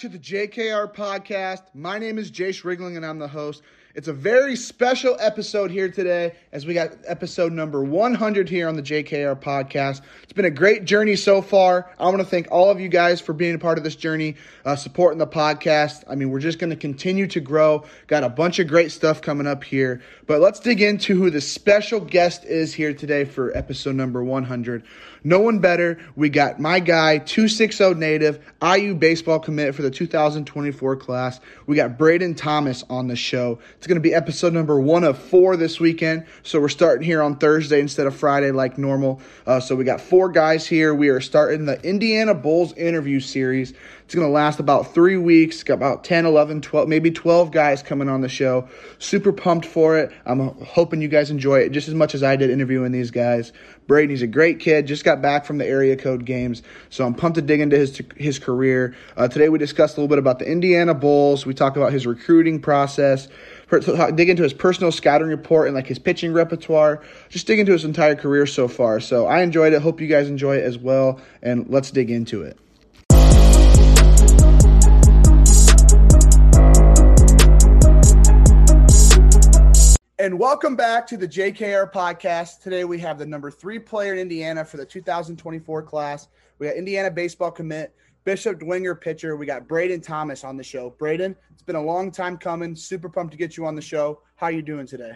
To the JKR podcast. My name is Jayce Riegling and I'm the host. It's a very special episode here today as we got episode number 100 here on the JKR podcast. It's been a great journey so far. I want to thank all of you guys for being a part of this journey, uh, supporting the podcast. I mean, we're just going to continue to grow. Got a bunch of great stuff coming up here. But let's dig into who the special guest is here today for episode number 100. No one better. We got my guy, 260 native, IU baseball commit for the 2024 class. We got Brayton Thomas on the show. It's going to be episode number one of four this weekend. So we're starting here on Thursday instead of Friday like normal. Uh, so we got four guys here. We are starting the Indiana Bulls interview series. It's going to last about three weeks. Got about 10, 11, 12, maybe 12 guys coming on the show. Super pumped for it. I'm hoping you guys enjoy it just as much as I did interviewing these guys. Brayton, he's a great kid. Just got back from the area code games, so I'm pumped to dig into his his career. Uh, today we discussed a little bit about the Indiana Bulls. We talk about his recruiting process. Dig into his personal scouting report and like his pitching repertoire. Just dig into his entire career so far. So I enjoyed it. Hope you guys enjoy it as well. And let's dig into it. And welcome back to the JKR podcast. Today we have the number three player in Indiana for the 2024 class. We got Indiana baseball commit, Bishop Dwenger pitcher. We got Brayton Thomas on the show. Brayton, it's been a long time coming. Super pumped to get you on the show. How are you doing today?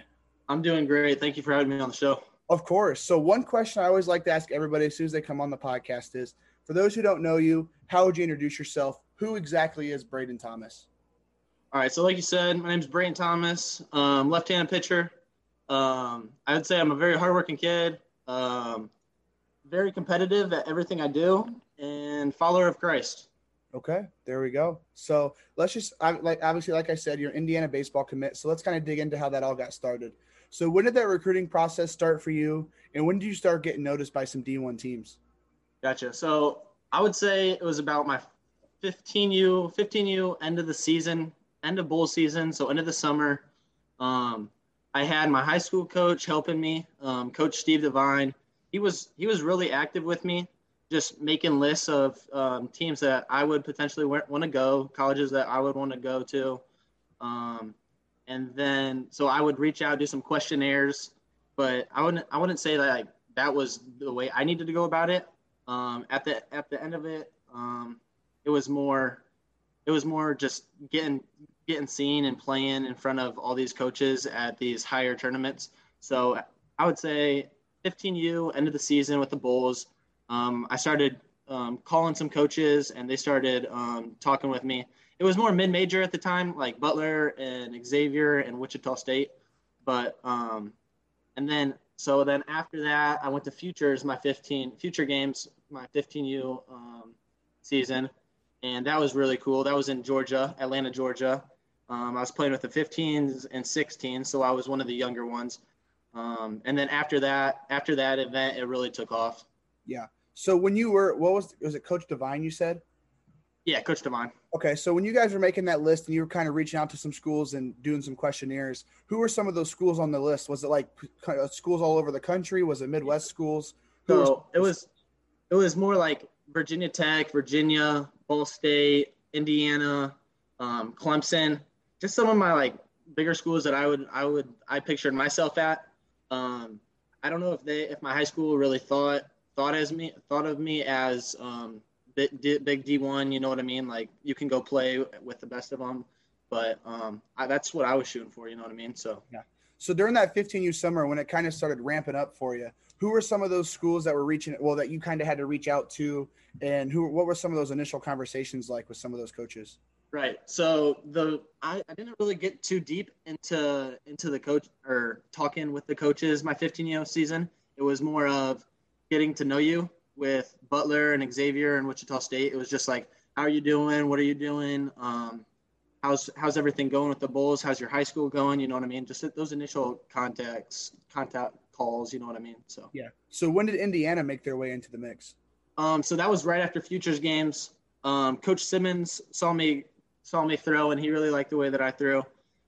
I'm doing great. Thank you for having me on the show. Of course. So one question I always like to ask everybody as soon as they come on the podcast is, for those who don't know you, how would you introduce yourself? Who exactly is Brayton Thomas? All right, so like you said, my name is Brayton Thomas, um, left-handed pitcher. Um, I would say I'm a very hardworking kid, um, very competitive at everything I do, and follower of Christ. Okay, there we go. So let's just I, like obviously, like I said, you're Indiana baseball commit. So let's kind of dig into how that all got started. So when did that recruiting process start for you, and when did you start getting noticed by some D1 teams? Gotcha. So I would say it was about my 15U, 15U end of the season end of bowl season, so end of the summer. Um, I had my high school coach helping me, um, Coach Steve Devine. He was he was really active with me, just making lists of um, teams that I would potentially want to go, colleges that I would want to go to, um, and then so I would reach out, do some questionnaires, but I wouldn't I wouldn't say that like, that was the way I needed to go about it. Um, at the at the end of it, um, it was more it was more just getting getting seen and playing in front of all these coaches at these higher tournaments. So I would say 15U end of the season with the Bulls. Um, I started um, calling some coaches and they started um, talking with me. It was more mid-major at the time, like Butler and Xavier and Wichita State. But um, and then so then after that, I went to Futures, my 15 Future Games, my 15U um, season, and that was really cool. That was in Georgia, Atlanta, Georgia. Um, I was playing with the 15s and 16s, so I was one of the younger ones. Um, and then after that, after that event, it really took off. Yeah. So when you were, what was was it, Coach Divine? You said. Yeah, Coach Divine. Okay, so when you guys were making that list and you were kind of reaching out to some schools and doing some questionnaires, who were some of those schools on the list? Was it like schools all over the country? Was it Midwest schools? Who so it was, it was more like Virginia Tech, Virginia, Ball State, Indiana, um, Clemson just some of my like bigger schools that I would I would I pictured myself at. Um, I don't know if they if my high school really thought thought as me thought of me as um, big, big D1. You know what I mean? Like you can go play with the best of them, but um, I, that's what I was shooting for. You know what I mean? So yeah. So during that 15U summer, when it kind of started ramping up for you, who were some of those schools that were reaching? Well, that you kind of had to reach out to, and who? What were some of those initial conversations like with some of those coaches? Right. So the I, I didn't really get too deep into into the coach or talking with the coaches my 15 year old season. It was more of getting to know you with Butler and Xavier and Wichita State. It was just like how are you doing? What are you doing? Um, how's how's everything going with the Bulls? How's your high school going? You know what I mean? Just those initial contacts, contact calls. You know what I mean? So yeah. So when did Indiana make their way into the mix? Um, so that was right after Futures games. Um, Coach Simmons saw me saw me throw, and he really liked the way that I threw.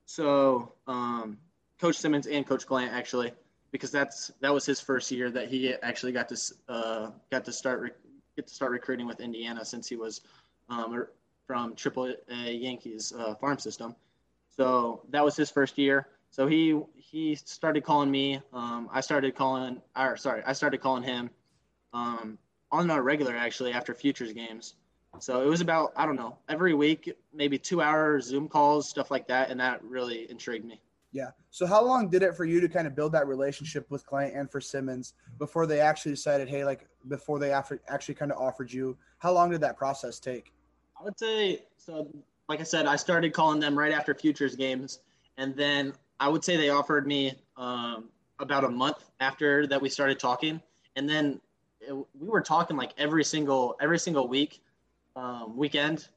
So um, Coach Simmons and Coach Glant actually, because that's that was his first year that he actually got to uh, got to start get to start recruiting with Indiana since he was um, from Triple A Yankees uh, farm system. So that was his first year. So he he started calling me. Um, I started calling, or sorry, I started calling him um, on a regular actually after futures games. So it was about I don't know every week, maybe two hour Zoom calls, stuff like that, and that really intrigued me. Yeah. So how long did it for you to kind of build that relationship with Glant and for Simmons before they actually decided, hey, like before they after, actually kind of offered you? How long did that process take? I would say so. Like I said, I started calling them right after futures games, and then I would say they offered me um, about a month after that we started talking, and then it, we were talking like every single every single week, um, weekend,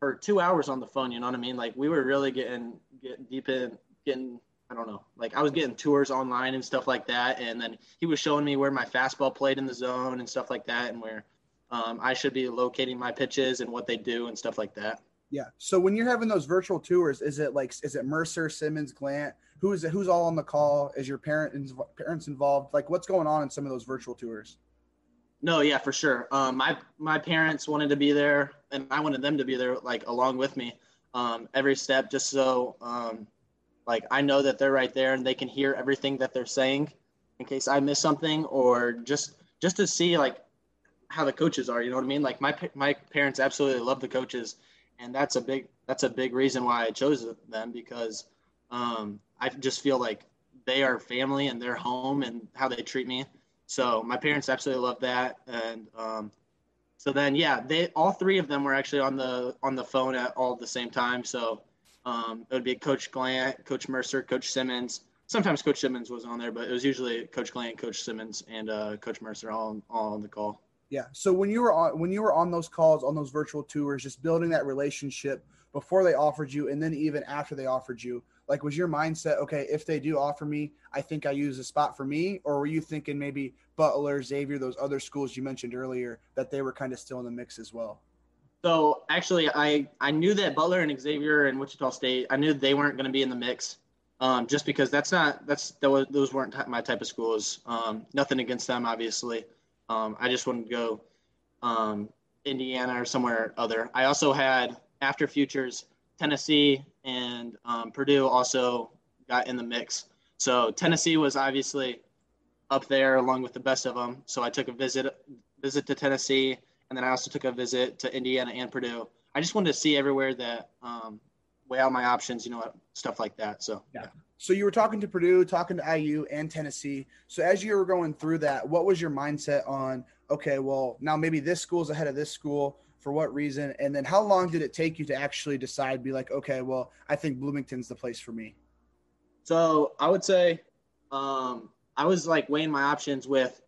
for two hours on the phone. You know what I mean? Like we were really getting getting deep in getting I don't know, like I was getting tours online and stuff like that, and then he was showing me where my fastball played in the zone and stuff like that, and where um, I should be locating my pitches and what they do and stuff like that. Yeah. So when you're having those virtual tours, is it like is it Mercer, Simmons, Glant? Who is it? Who's all on the call? Is your parent parents involved? Like what's going on in some of those virtual tours? No, yeah, for sure. Um, my my parents wanted to be there, and I wanted them to be there, like along with me, um, every step, just so um, like I know that they're right there and they can hear everything that they're saying in case I miss something or just just to see like how the coaches are, you know what I mean? Like my my parents absolutely love the coaches and that's a big that's a big reason why I chose them because um, I just feel like they are family and they're home and how they treat me. So my parents absolutely love that and um, so then yeah, they all three of them were actually on the on the phone at all the same time. So um, it would be Coach Glant, Coach Mercer, Coach Simmons. Sometimes Coach Simmons was on there, but it was usually Coach Glant, Coach Simmons, and uh, Coach Mercer all all on the call. Yeah. So when you were on when you were on those calls on those virtual tours, just building that relationship before they offered you, and then even after they offered you, like was your mindset okay? If they do offer me, I think I use a spot for me, or were you thinking maybe Butler, Xavier, those other schools you mentioned earlier that they were kind of still in the mix as well? So actually, I I knew that Butler and Xavier and Wichita State, I knew they weren't going to be in the mix, um, just because that's not that's that was, those weren't my type of schools. Um, nothing against them, obviously. Um, I just wanted to go um, Indiana or somewhere other. I also had after futures Tennessee and um, Purdue also got in the mix. So Tennessee was obviously up there along with the best of them. So I took a visit visit to Tennessee and then I also took a visit to Indiana and Purdue. I just wanted to see everywhere that um, weigh out my options, you know, stuff like that. So yeah. yeah. So you were talking to Purdue, talking to IU and Tennessee. So as you were going through that, what was your mindset on? Okay, well now maybe this school's ahead of this school. For what reason? And then how long did it take you to actually decide? Be like, okay, well I think Bloomington's the place for me. So I would say um, I was like weighing my options with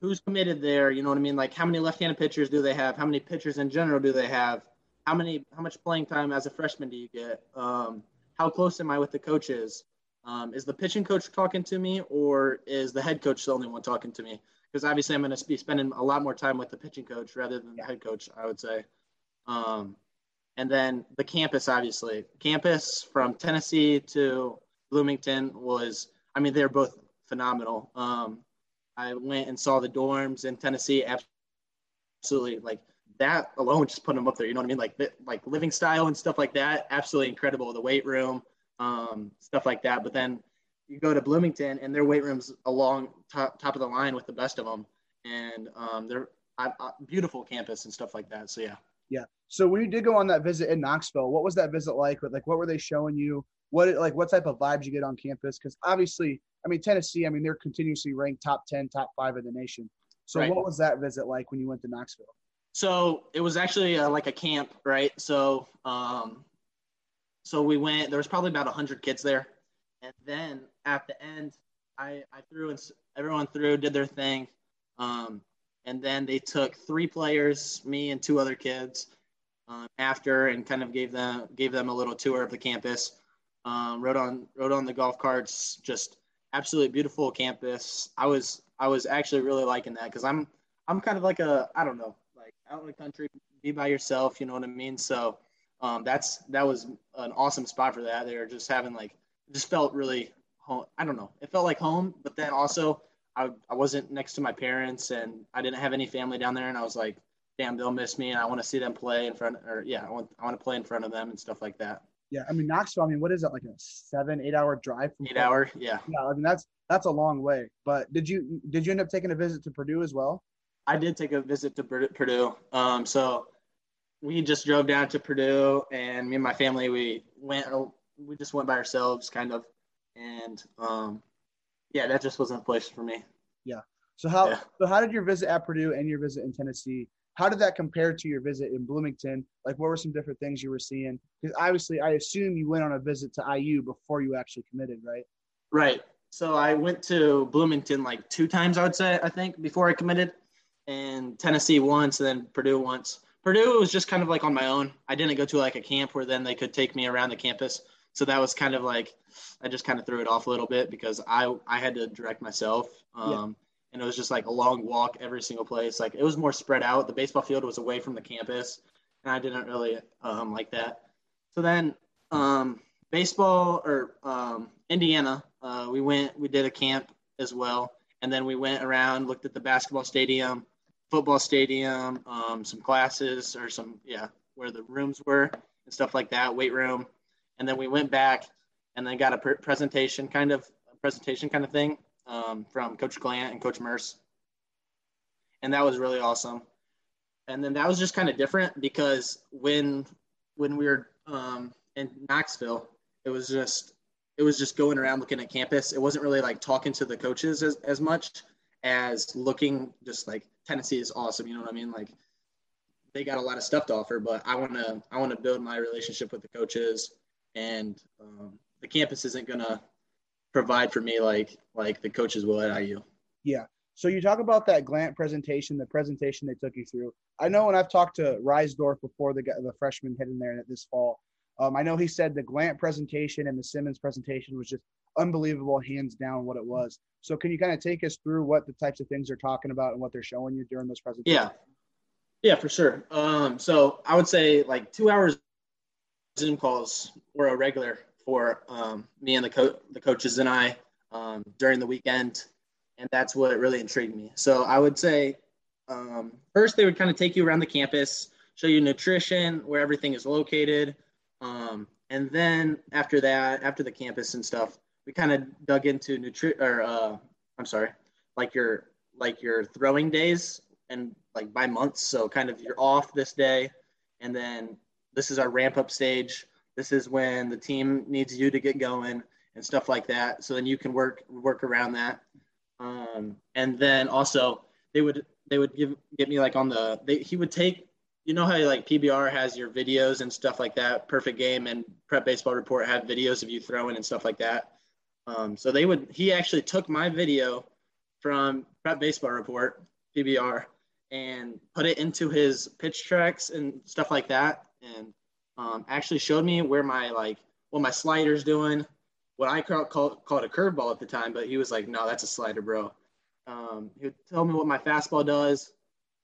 who's committed there. You know what I mean? Like how many left-handed pitchers do they have? How many pitchers in general do they have? How many? How much playing time as a freshman do you get? Um, how close am I with the coaches? Um, is the pitching coach talking to me, or is the head coach the only one talking to me? Because obviously, I'm going to be spending a lot more time with the pitching coach rather than the head coach. I would say. Um, and then the campus, obviously, campus from Tennessee to Bloomington was. I mean, they're both phenomenal. Um, I went and saw the dorms in Tennessee. Absolutely, like that alone just put them up there. You know what I mean? Like like living style and stuff like that. Absolutely incredible. The weight room, um, stuff like that. But then you go to Bloomington and their weight rooms along top top of the line with the best of them, and um, they're a, a beautiful campus and stuff like that. So yeah. Yeah. So when you did go on that visit in Knoxville, what was that visit like? With Like, what were they showing you? What like what type of vibes you get on campus? Because obviously I mean, Tennessee, I mean, they're continuously ranked top 10, top five in the nation. So, right. what was that visit like when you went to Knoxville? So, it was actually uh, like a camp, right? So, um, so we went, there was probably about 100 kids there. And then at the end, I, I threw and everyone threw, did their thing. Um, and then they took three players, me and two other kids, um, after and kind of gave them gave them a little tour of the campus. Um, rode on rode on the golf carts, just absolutely beautiful campus. I was I was actually really liking that because I'm I'm kind of like a I don't know like out in the country, be by yourself, you know what I mean. So um, that's that was an awesome spot for that. They were just having like just felt really home. I don't know, it felt like home, but then also I I wasn't next to my parents and I didn't have any family down there, and I was like, damn, they'll miss me, and I want to see them play in front or yeah, I want I want to play in front of them and stuff like that. Yeah, I mean Knoxville. I mean, what is that like a seven, eight hour drive from? Eight hour, yeah. Yeah, I mean that's that's a long way. But did you did you end up taking a visit to Purdue as well? I did take a visit to Purdue. Um, so we just drove down to Purdue, and me and my family we went. We just went by ourselves, kind of, and um, yeah, that just wasn't a place for me. Yeah. So how yeah. so how did your visit at Purdue and your visit in Tennessee? How did that compare to your visit in Bloomington? Like, what were some different things you were seeing? Because obviously, I assume you went on a visit to IU before you actually committed, right? Right. So I went to Bloomington like two times, I would say, I think, before I committed, and Tennessee once, and then Purdue once. Purdue was just kind of like on my own. I didn't go to like a camp where then they could take me around the campus. So that was kind of like I just kind of threw it off a little bit because I I had to direct myself. Um, yeah and it was just like a long walk every single place. Like it was more spread out. The baseball field was away from the campus, and I didn't really um, like that. So then, um, baseball or um, Indiana, uh, we went. We did a camp as well, and then we went around, looked at the basketball stadium, football stadium, um, some classes or some yeah where the rooms were and stuff like that, weight room, and then we went back and then got a presentation kind of presentation kind of thing um, from Coach Glant and Coach Merce. And that was really awesome. And then that was just kind of different because when when we were um, in Knoxville, it was just it was just going around looking at campus. It wasn't really like talking to the coaches as, as much as looking just like Tennessee is awesome. You know what I mean? Like they got a lot of stuff to offer, but I want to I want to build my relationship with the coaches, and um, the campus isn't gonna provide for me like like the coaches will at IU. Yeah. So you talk about that Glant presentation, the presentation they took you through. I know when I've talked to Reisdorf before the the freshman hit in there this fall, um, I know he said the Glant presentation and the Simmons presentation was just unbelievable, hands down, what it was. So can you kind of take us through what the types of things they're talking about and what they're showing you during those presentations? Yeah, yeah, for sure. Um, so I would say like two hours Zoom calls were a regular for um, me and the co- the coaches and I um, during the weekend, and that's what really intrigued me. So I would say um, first they would kind of take you around the campus, show you nutrition, where everything is located, um, and then after that, after the campus and stuff, we kind of dug into nutri or uh, I'm sorry, like your like your throwing days and like by months. So kind of you're off this day, and then this is our ramp up stage this is when the team needs you to get going and stuff like that. So then you can work work around that. Um, and then also they would they would give get me like on the they, he would take you know how like PBR has your videos and stuff like that. Perfect Game and Prep Baseball Report have videos of you throwing and stuff like that. Um, so they would he actually took my video from Prep Baseball Report PBR and put it into his pitch tracks and stuff like that. And um, actually showed me where my like what my slider's doing, what I call, call, called a curveball at the time, but he was like, no, that's a slider, bro. Um, he would tell me what my fastball does,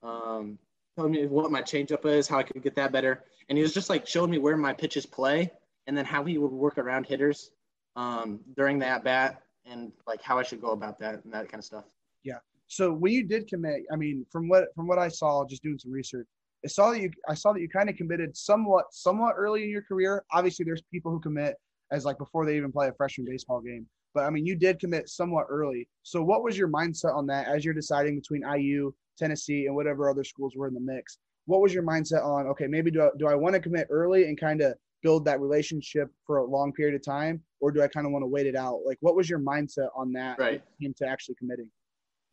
um, tell me what my changeup is, how I could get that better, and he was just like showing me where my pitches play, and then how he would work around hitters um, during that bat, and like how I should go about that and that kind of stuff. Yeah. So when you did commit, I mean, from what from what I saw, just doing some research, I saw that you I saw that you kind of committed somewhat somewhat early in your career. Obviously, there's people who commit as like before they even play a freshman baseball game. But I mean, you did commit somewhat early. So what was your mindset on that as you're deciding between IU, Tennessee, and whatever other schools were in the mix? What was your mindset on? Okay, maybe do I, do I want to commit early and kind of build that relationship for a long period of time, or do I kind of want to wait it out? Like, what was your mindset on that right. into actually committing?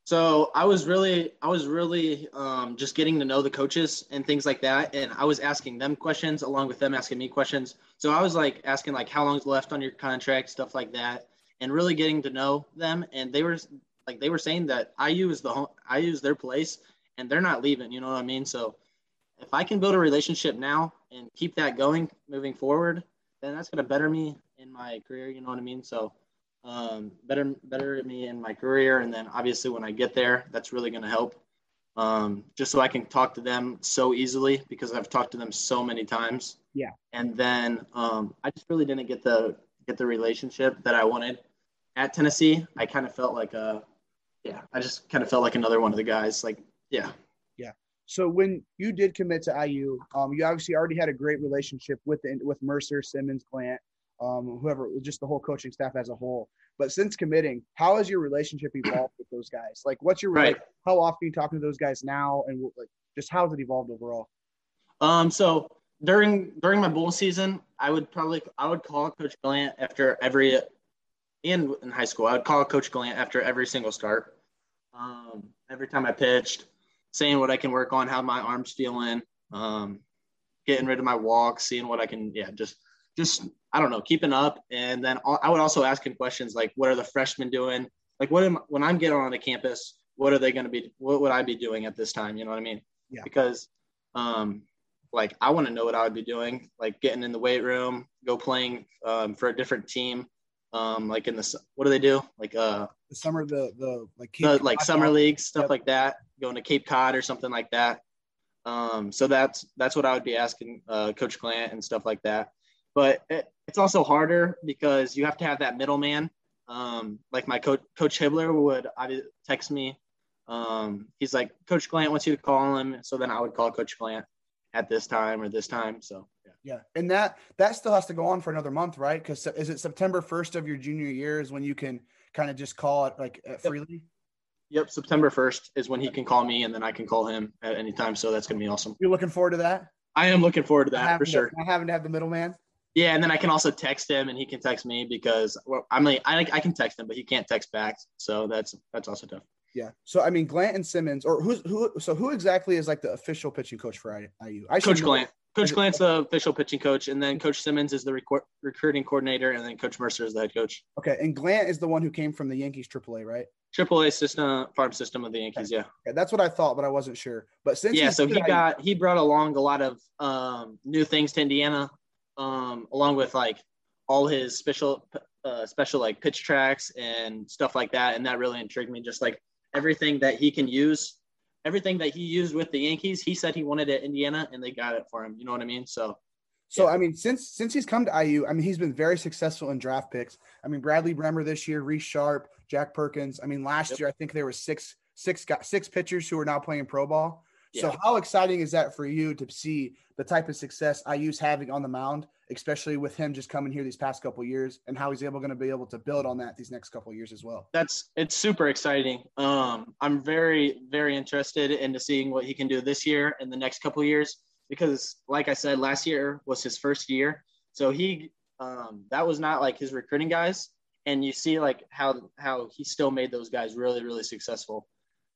So I was really, I was really um, just getting to know the coaches and things like that, and I was asking them questions along with them asking me questions. So I was like asking like how long's left on your contract, stuff like that, and really getting to know them. And they were like, they were saying that IU is the home, IU is their place, and they're not leaving. You know what I mean? So if I can build a relationship now and keep that going moving forward, then that's going to better me in my career. You know what I mean? So, um, better better me in my career, and then obviously when I get there, that's really going to help. Um, just so I can talk to them so easily because I've talked to them so many times. Yeah. And then um, I just really didn't get the get the relationship that I wanted at Tennessee. I kind of felt like a, yeah, I just kind of felt like another one of the guys. Like, yeah. Yeah. So when you did commit to IU, um, you obviously already had a great relationship with the, with Mercer, Simmons, Glant, um, whoever, just the whole coaching staff as a whole. But since committing, how has your relationship evolved with those guys? Like, what's your Right. how often are you talking to those guys now, and like just how's it evolved overall? Um, so during during my bowl season, I would probably I would call Coach Glant after every in in high school. I would call Coach Glant after every single start. Um, every time I pitched, saying what I can work on, how my arms feeling, um, getting rid of my walk, seeing what I can, yeah, just just I don't know, keeping up. And then I I would also ask him questions like, what are the freshmen doing? Like, what am when I'm getting on the campus? What are they going to be? What would I be doing at this time? You know what I mean? Yeah. Because, um, like I want to know what I would be doing, like getting in the weight room, go playing um, for a different team. Um, like in the what do they do? Like uh, The summer, the the like the, like summer leagues, stuff Yep. like that, going to Cape Cod or something like that. Um, so that's that's what I would be asking uh, Coach Glant and stuff like that. But it, it's also harder because you have to have that middleman. Um, like my coach, Coach Hibbler would I text me. Um, he's like, Coach Glant wants you to call him. So then I would call Coach Glant at this time or this time. So yeah. And that that still has to go on for another month, right? Because is it September first of your junior year is when you can kind of just call it like uh, freely? Yep, September 1st is when he can call me and then I can call him at any time. So that's going to be awesome. You're looking forward to that? I am looking forward to that for to- sure. Not having to have the middleman. Yeah, and then I can also text him, and he can text me because well, I'm like I, I can text him, but he can't text back. So that's that's also tough. Yeah. So I mean, Glant and Simmons, or who's who? So who exactly is like the official pitching coach for IU? I should Coach Glant, Coach Glant's the official pitching coach, and then Coach Simmons is the recruiting coordinator, and then Coach Mercer is the head coach. Okay, and Glant is the one who came from the Yankees AAA, right? Triple A system, farm system of the Yankees. Yeah, Okay, that's what I thought, but I wasn't sure. But since yeah. So he at got he brought along a lot of um, new things to Indiana, um, along with like all his special uh, special like pitch tracks and stuff like that, and that really intrigued me. Just like everything that he can use, everything that he used with the Yankees, he said he wanted at Indiana, and they got it for him. You know what I mean? So So Yeah. I mean, since since he's come to IU, I mean, he's been very successful in draft picks. I mean, Bradley Brehmer this year, Reese Sharp, Jack Perkins. I mean, last Yep. year I think there were six six got six pitchers who are now playing pro ball. So how exciting is that for you to see the type of success IU's having on the mound, especially with him just coming here these past couple of years, and how he's able going to be able to build on that these next couple of years as well. that's it's super exciting. Um, I'm very very interested into seeing what he can do this year and the next couple of years because, like I said, last year was his first year, so he um, that was not like his recruiting guys, and you see like how how he still made those guys really really successful,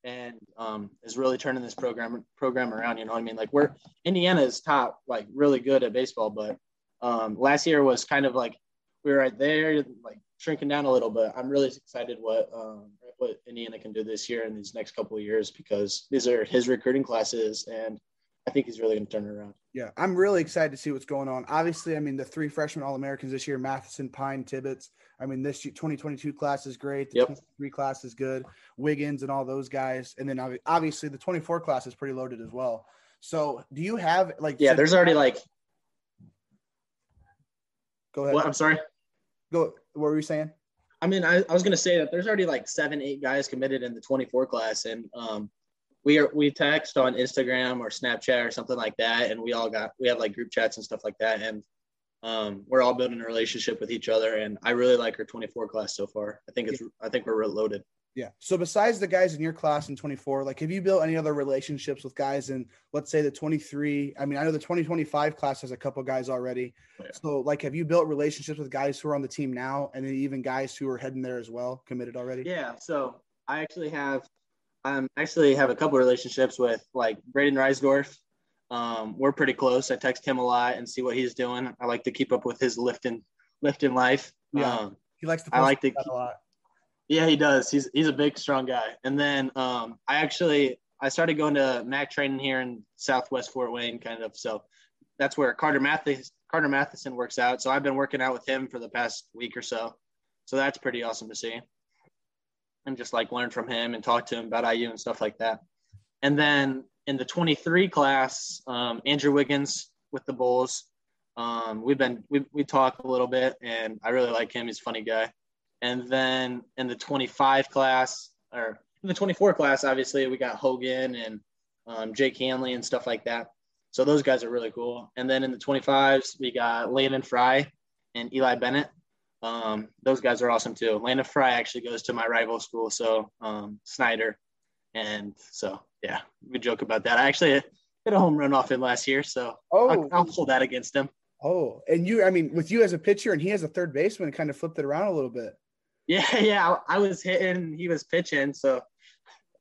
and um, is really turning this program program around. You know what I mean? Like we're Indiana is top like really good at baseball, but um, last year was kind of like we were right there, like shrinking down a little bit. I'm really excited what um, what Indiana can do this year and these next couple of years because these are his recruiting classes, and I think he's really going to turn it around. Yeah, I'm really excited to see what's going on. Obviously, I mean, the three freshman All Americans this year Mathison, Pine, Tibbitts. I mean, this 2022 class is great. The Yep. 23 class is good. Wiggins and all those guys. And then obviously the 24 class is pretty loaded as well. So do you have like, Yeah, so there's already have- like go ahead. what? I'm sorry. Go, what were you saying? I mean, I, I was going to say that there's already like seven, eight guys committed in the 24 class, and um, we are we text on Instagram or Snapchat or something like that, and we all got we have like group chats and stuff like that, and um, we're all building a relationship with each other, and I really like our 24 class so far. I think it's I think we're loaded. Yeah. So besides the guys in your class in 24, like have you built any other relationships with guys in let's say the 23? I mean, I know the 2025 class has a couple guys already. Oh, Yeah. So like have you built relationships with guys who are on the team now and then even guys who are heading there as well, committed already? Yeah, so I actually have um actually have a couple relationships with like Braden Reisdorf. Um, we're pretty close. I text him a lot and see what he's doing. I like to keep up with his lifting lifting life. Yeah. Um, He likes to I like to that a lot. yeah, he does. He's he's a big, strong guy. And then um, I actually I started going to MAC training here in Southwest Fort Wayne, kind of. So that's where Carter Mathis Carter Mathison works out. So I've been working out with him for the past week or so. So that's pretty awesome to see. And just like learn from him and talk to him about IU and stuff like that. And then in the 23 class, um, Andrew Wiggins with the Bulls. Um, we've been we we talk a little bit, and I really like him. He's a funny guy. And then in the 25 class, or in the 24 class, obviously we got Hogan and um, Jake Hanley and stuff like that. So those guys are really cool. And then in the 25s, we got Landon Fry and Eli Bennett. Um, those guys are awesome too. Landon Fry actually goes to my rival school, so um, Snider. And so, yeah, we joke about that. I actually hit a home run off him last year, so oh. I'll, I'll hold that against him. Oh, and you, I mean, with you as a pitcher and he as a third baseman, kind of flipped it around a little bit. Yeah, yeah, I, I was hitting, he was pitching, so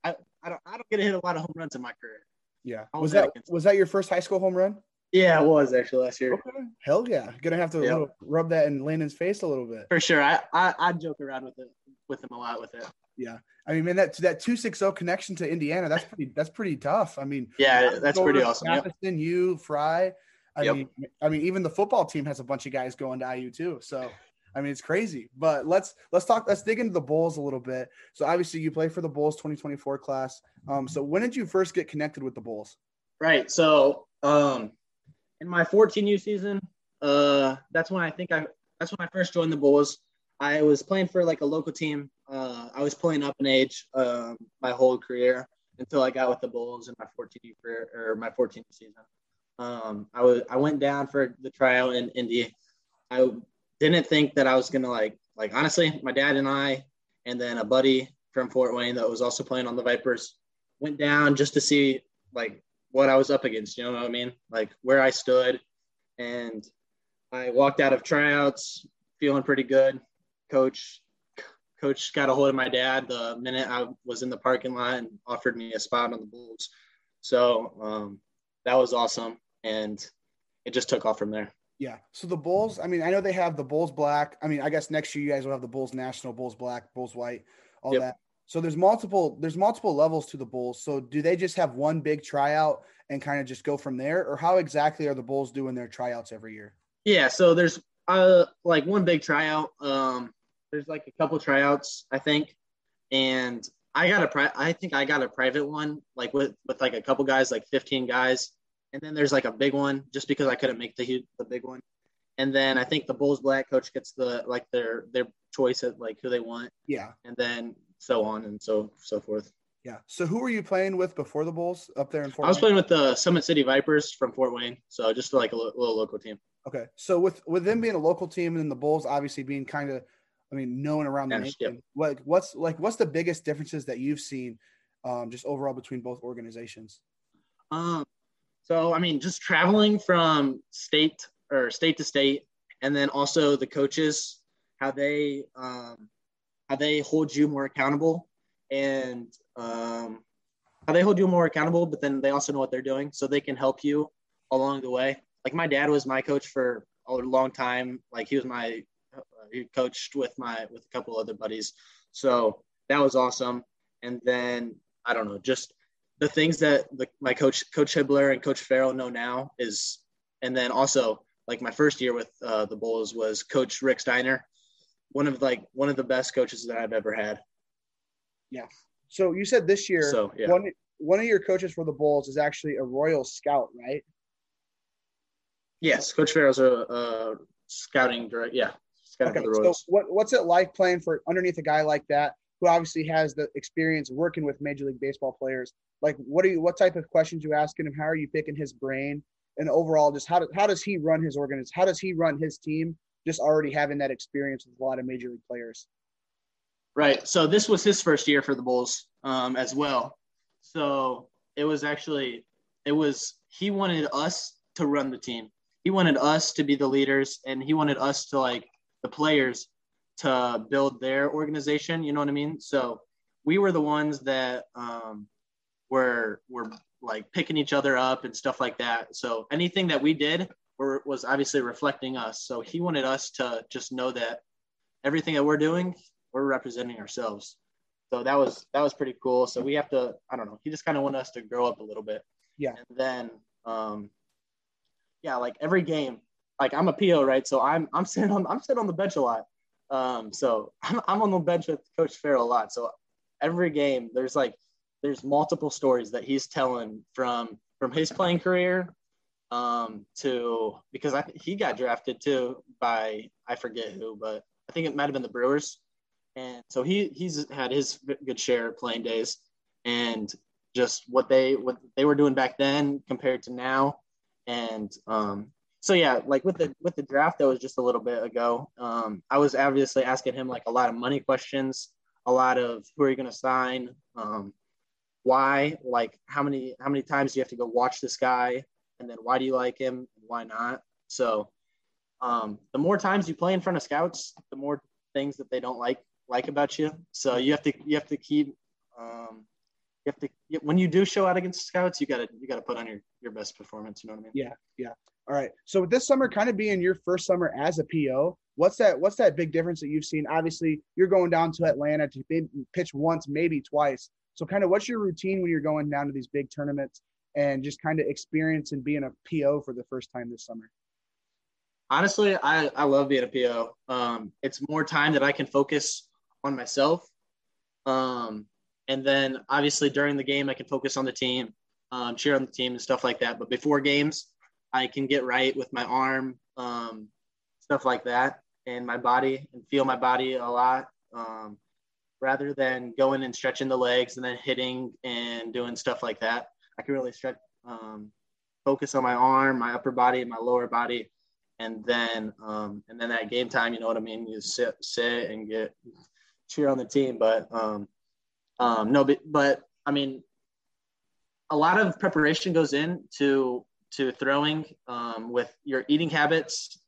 I, I don't, I don't get to hit a lot of home runs in my career. Yeah, was that was that your first high school home run? Yeah, it was actually last year. Okay. Hell yeah, gonna have to yep. rub that in Landon's face a little bit. For sure, I, I I joke around with it with him a lot with it. Yeah, I mean, man, that that two six zero connection to Indiana, that's pretty that's pretty tough. I mean, yeah, that's pretty awesome. Mathison, yep. you, Fry. I yep. mean, I mean, even the football team has a bunch of guys going to IU too. So, I mean, it's crazy. But let's let's talk. Let's dig into the Bulls a little bit. So, obviously, you play for the Bulls 2024 class. Um, so, when did you first get connected with the Bulls? Right. So, um, in my 14U season, uh, that's when I think I that's when I first joined the Bulls. I was playing for like a local team. Uh, I was playing up in age um, my whole career until I got with the Bulls in my 14U career or my 14th season. Um, I was I went down for the tryout in Indy. I didn't think that I was gonna like like honestly, my dad and I, and then a buddy from Fort Wayne that was also playing on the Vipers, went down just to see like what I was up against. You know what I mean? Like where I stood, and I walked out of tryouts feeling pretty good. Coach coach got a hold of my dad the minute I was in the parking lot and offered me a spot on the Bulls. So um, that was awesome and it just took off from there. Yeah. So the Bulls, I mean, I know they have the Bulls black. I mean, I guess next year you guys will have the Bulls national, Bulls black, Bulls white, all yep. that. So there's multiple there's multiple levels to the Bulls. So do they just have one big tryout and kind of just go from there, or how exactly are the Bulls doing their tryouts every year? Yeah. So there's uh like one big tryout. Um, there's like a couple tryouts I think, and I got a pri- I think I got a private one like with with like a couple guys, like 15 guys and then there's like a big one just because I couldn't make the the big one. And then I think the Bulls black coach gets the like their their choice of like who they want. Yeah. And then so on and so so forth. Yeah. So who were you playing with before the Bulls up there in Fort? I was Wayne? playing with the Summit City Vipers from Fort Wayne. So just like a little, little local team. Okay. So with with them being a local team and the Bulls obviously being kind of, I mean, known around the nation. What what's like what's the biggest differences that you've seen, um, just overall between both organizations? Um, so, I mean, just traveling from state or state to state, and then also the coaches, how they um, how they hold you more accountable, and um, how they hold you more accountable. But then they also know what they're doing, so they can help you along the way. Like my dad was my coach for a long time. Like he was my he coached with my with a couple other buddies, so that was awesome. And then I don't know, just the things that the, my coach, Coach Hibbler and Coach Farrell know now is, and then also like my first year with uh, the Bulls was Coach Rick Steiner, one of like one of the best coaches that I've ever had. Yeah. So you said this year, so yeah. one one of your coaches for the Bulls is actually a Royal Scout, right? Yes, Coach Farrell's a, a scouting director. Yeah, scouting okay, So what, what's it like playing for underneath a guy like that, who obviously has the experience working with Major League Baseball players? like what are you what type of questions you asking him? How are you picking his brain? And overall just how, do, how does he run his organization how does he run his team just already having that experience with a lot of major league players? Right so this was his first year for the bulls um, as well. So it was actually it was he wanted us to run the team. He wanted us to be the leaders and he wanted us to like the players to build their organization you know what i mean so we were the ones that um, were were like picking each other up and stuff like that. So anything that we did were, was obviously reflecting us. So he wanted us to just know that everything that we're doing, we're representing ourselves. so that was that was pretty cool. So we have to I don't know. He just kind of wanted us to grow up a little bit. Yeah. And then um, yeah, like every game, like I'm a PO, right? So I'm I'm sitting on I'm sitting on the bench a lot. Um, so I'm I'm on the bench with Coach Farrell a lot. So every game there's like there's multiple stories that he's telling from from his playing career um, to because I he got drafted too by I forget who, but I think it might have been the Brewers, and so he he's had his good share of playing days, and just what they what they were doing back then compared to now, and um, so yeah, like with the with the draft that was just a little bit ago, um, I was obviously asking him like a lot of money questions, a lot of who are you going to sign, um, why, like how many how many times do you have to go watch this guy, and then why do you like him and why not? So um, the more times you play in front of scouts, the more things that they don't like like about you. So you have to you have to keep um, you have to when you do show out against scouts, you gotta you gotta put on your your best performance. You know what I mean? Yeah, yeah. All right. So with this summer kind of being your first summer as a PO, what's that? What's that big difference that you've seen? Obviously, you're going down to Atlanta to pitch once, maybe twice. So kind of what's your routine when you're going down to these big tournaments and just kind of experience and being a PO for the first time this summer? Honestly, I, I love being a PO. Um, it's more time that I can focus on myself. Um, and then obviously during the game, I can focus on the team, um, cheer on the team and stuff like that. But before games, I can get right with my arm, um, stuff like that, and my body and feel my body a lot. Um, rather than going and stretching the legs and then hitting and doing stuff like that. I can really stretch, um, focus on my arm, my upper body, my lower body, and then um, and then at game time, you know what I mean. You sit, sit, and get cheer on the team. But um, no, but, but I mean, a lot of preparation goes into to throwing um, with your eating habits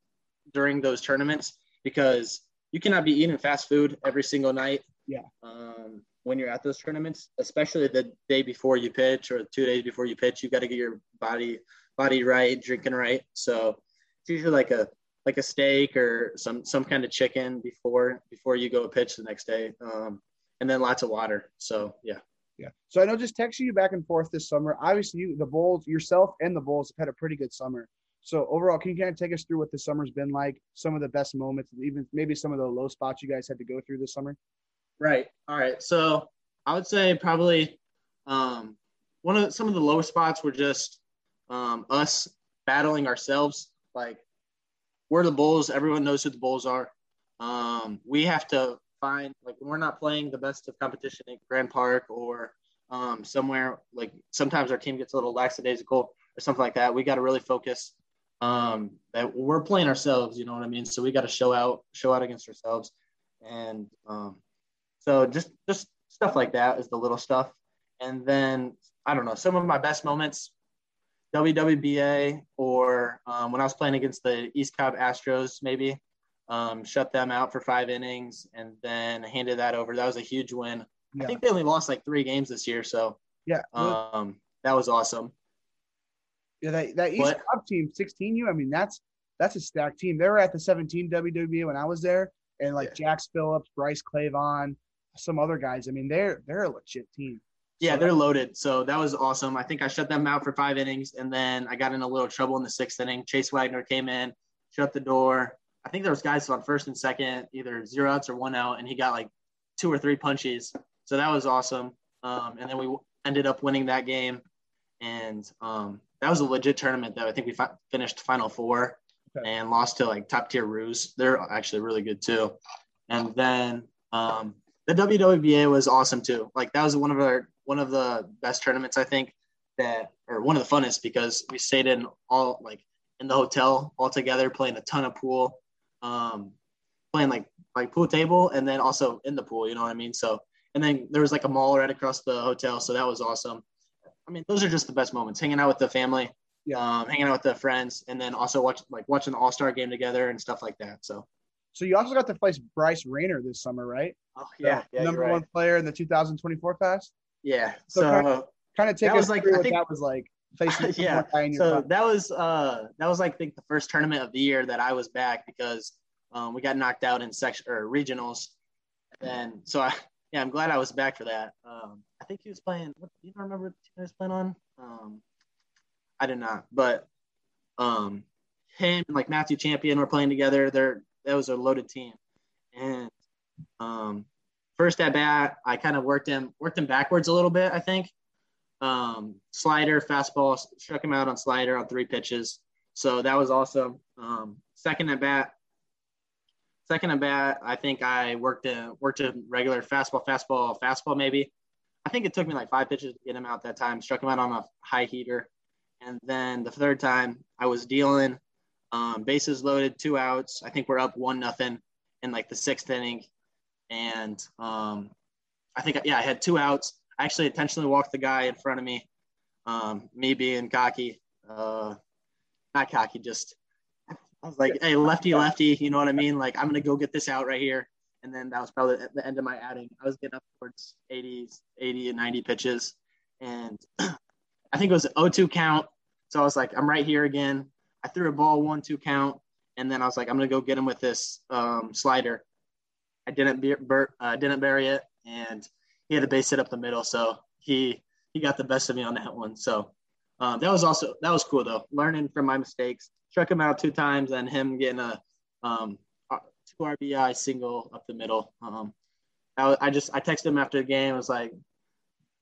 during those tournaments because you cannot be eating fast food every single night. Yeah. Um, when you're at those tournaments, especially the day before you pitch or two days before you pitch, you got to get your body body right, drinking right. So it's usually like a like a steak or some some kind of chicken before before you go pitch the next day, um, and then lots of water. So yeah. Yeah. So I know just texting you back and forth this summer. Obviously, you, the Bulls, yourself, and the Bulls have had a pretty good summer. So overall, can you kind of take us through what the summer's been like? Some of the best moments, even maybe some of the low spots you guys had to go through this summer. Right. All right. So I would say probably um, one of the, some of the lower spots were just um, us battling ourselves. Like we're the Bulls. Everyone knows who the Bulls are. Um, we have to find like when we're not playing the best of competition at Grand Park or um, somewhere like sometimes our team gets a little lackadaisical or something like that. We got to really focus um, that we're playing ourselves. You know what I mean? So we got to show out, show out against ourselves, and um, so just just stuff like that is the little stuff. And then I don't know some of my best moments, WWBA or um, when I was playing against the East Cobb Astros, maybe um, shut them out for five innings and then handed that over. That was a huge win. Yeah. I think they only lost like three games this year, so yeah, um, that was awesome. Yeah, that, that East Cobb team, 16U. I mean, that's that's a stacked team. They were at the 17 WWBA when I was there, and like yeah. Jax Phillips, Bryce Clavon, some other guys. I mean, they're they're a legit team. Yeah, so they're loaded. So that was awesome. I think I shut them out for five innings, and then I got in a little trouble in the sixth inning. Chase Wagner came in, shut the door. I think there was guys on first and second, either zero outs or one out, and he got like two or three punches. So that was awesome. Um, and then we ended up winning that game, and um, that was a legit tournament. Though I think we fi- finished Final Four okay. and lost to like top tier Roos. They're actually really good too. And then um, the WWBA was awesome too. Like that was one of our one of the best tournaments I think that or one of the funnest because we stayed in all like in the hotel all together playing a ton of pool, um, playing like like pool table and then also in the pool. You know what I mean? So and then there was like a mall right across the hotel, so that was awesome. I mean, those are just the best moments: hanging out with the family, yeah. um, hanging out with the friends, and then also watch like watching the All Star game together and stuff like that. So so you also got to face Bryce Rainer this summer, right? Oh yeah, yeah number one player in the 2024 class. Yeah. So, so kind, of, kind of take us was like, through I what think, that was like facing. yeah. so class. that was uh that was like I think the first tournament of the year that I was back because um, we got knocked out in section or regionals, and so I yeah, I'm glad I was back for that. Um, I think he was playing. What, you don't remember what he was playing on? Um, I did not, but um, him and like Matthew Champion were playing together. They're that was a loaded team, and um, first at bat, I kind of worked him worked him backwards a little bit. I think um, slider, fastball, struck him out on slider on three pitches. So that was awesome. Um, second at bat, second at bat, I think I worked a worked a regular fastball, fastball, fastball maybe. I think it took me like five pitches to get him out that time. Struck him out on a high heater, and then the third time I was dealing, um, bases loaded, two outs. I think we're up one nothing in like the sixth inning, and um, I think yeah I had two outs. I actually intentionally walked the guy in front of me. Um, me being cocky, uh, not cocky, just I was like, hey, lefty, lefty, you know what I mean? Like, I'm gonna go get this out right here. And then that was probably the end of my adding. I was getting up towards 80, 80 and 90 pitches. And I think it was an 0-2 count. So I was like, I'm right here again. I threw a ball one two count, and then I was like, I'm gonna go get him with this um, slider. I didn't be, bur- uh, didn't bury it, and he had a base hit up the middle, so he he got the best of me on that one. So um, that was also that was cool though, learning from my mistakes. Struck him out two times, and him getting a um, two RBI single up the middle. Um, I, I just I texted him after the game. I was like,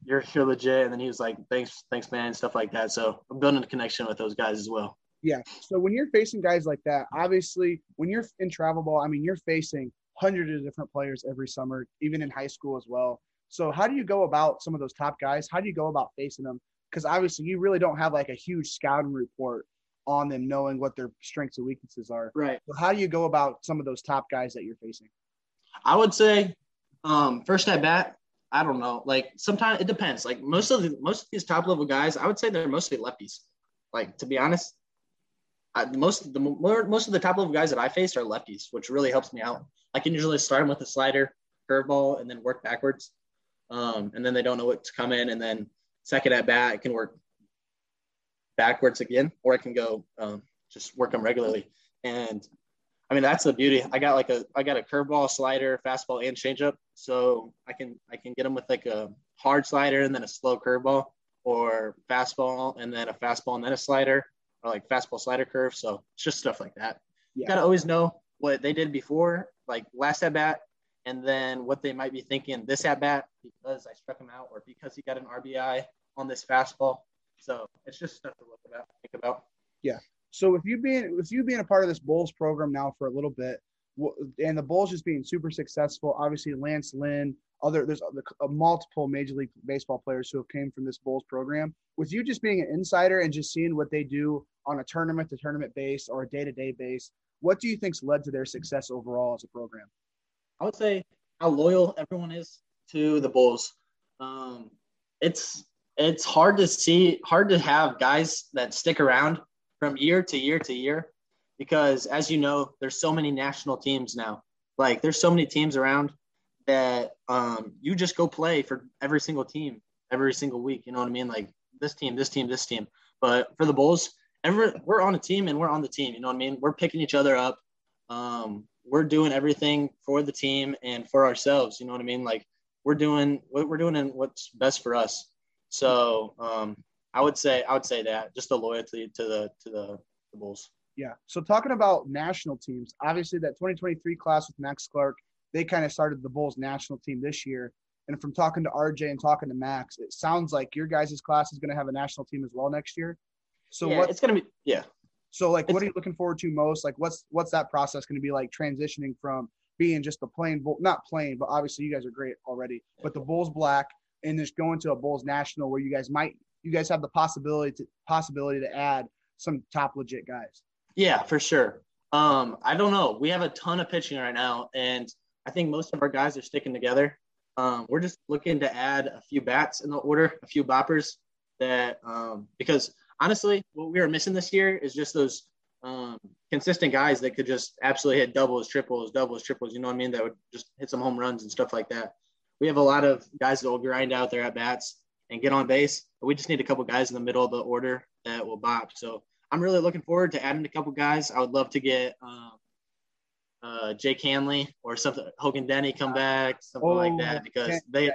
"You're you're legit," and then he was like, "Thanks, thanks, man," stuff like that. So I'm building a connection with those guys as well. Yeah. So when you're facing guys like that, obviously, when you're in travel ball, I mean, you're facing hundreds of different players every summer, even in high school as well. So how do you go about some of those top guys? How do you go about facing them? Because obviously, you really don't have like a huge scouting report on them, knowing what their strengths and weaknesses are. Right. So how do you go about some of those top guys that you're facing? I would say, um, first at bat, I don't know. Like sometimes it depends. Like most of the most of these top level guys, I would say they're mostly lefties. Like to be honest, I, most the more, most of the top level guys that I faced are lefties, which really helps me out. I can usually start them with a slider, curveball, and then work backwards. Um, and then they don't know what to come in, and then second at bat, I can work backwards again, or I can go um, just work them regularly. And I mean that's the beauty. I got like a I got a curveball, slider, fastball, and changeup, so I can I can get them with like a hard slider and then a slow curveball, or fastball and then a fastball and then a slider, or like fastball slider curve. So it's just stuff like that. Yeah. You gotta always know what they did before, like last at bat, and then what they might be thinking this at bat because I struck him out or because he got an RBI on this fastball. So it's just stuff to look about, think about. Yeah. So with you being with you being a part of this Bulls program now for a little bit, and the Bulls just being super successful, obviously Lance Lynn, other there's multiple Major League Baseball players who have came from this Bulls program. With you just being an insider and just seeing what they do on a tournament to tournament base or a day to day base, what do you think's led to their success overall as a program? I would say how loyal everyone is to the Bulls. Um, it's it's hard to see, hard to have guys that stick around from year to year to year, because as you know, there's so many national teams now. Like there's so many teams around that um, you just go play for every single team every single week. You know what I mean? Like this team, this team, this team. But for the Bulls, every we're on a team and we're on the team. You know what I mean? We're picking each other up. Um, we're doing everything for the team and for ourselves. You know what I mean? Like we're doing what we're doing and what's best for us. So um, I would say I would say that just the loyalty to the to the, the Bulls. Yeah. So talking about national teams, obviously that 2023 class with Max Clark, they kind of started the Bulls national team this year. And from talking to RJ and talking to Max, it sounds like your guys' class is going to have a national team as well next year. So yeah, what, it's going to be yeah. So like, it's, what are you looking forward to most? Like, what's what's that process going to be like transitioning from being just a plain bull, not plain, but obviously you guys are great already, but the Bulls black and just going to a Bulls national where you guys might you guys have the possibility to possibility to add some top legit guys. Yeah, for sure. Um, I don't know. We have a ton of pitching right now, and I think most of our guys are sticking together. Um, we're just looking to add a few bats in the order, a few boppers that um, because honestly, what we are missing this year is just those um, consistent guys that could just absolutely hit doubles, triples, doubles, triples. You know what I mean? That would just hit some home runs and stuff like that. We have a lot of guys that will grind out there at bats and get on base. But we just need a couple guys in the middle of the order that will bop. So I'm really looking forward to adding a couple guys. I would love to get um, uh, Jake Hanley or something, Hogan Denny come back, something oh, like that, because they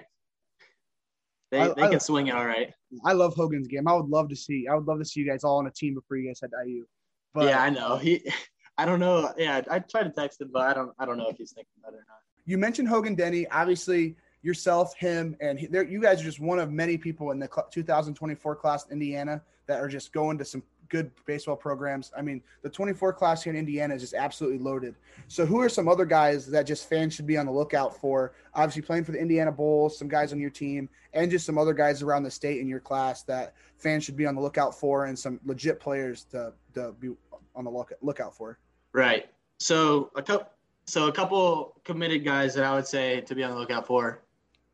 they, I, they can I, swing it all right. I love Hogan's game. I would love to see. I would love to see you guys all on a team before you guys head to IU. But, yeah, I know. He, I don't know. Yeah, I tried to text him, but I don't. I don't know if he's thinking about it or not. You mentioned Hogan Denny. Obviously, yourself, him, and he, you guys are just one of many people in the 2024 class in Indiana that are just going to some good baseball programs. I mean, the 24 class here in Indiana is just absolutely loaded. So, who are some other guys that just fans should be on the lookout for? Obviously, playing for the Indiana Bulls, some guys on your team, and just some other guys around the state in your class that fans should be on the lookout for, and some legit players to, to be on the look, lookout for. Right. So a couple, so a couple committed guys that I would say to be on the lookout for.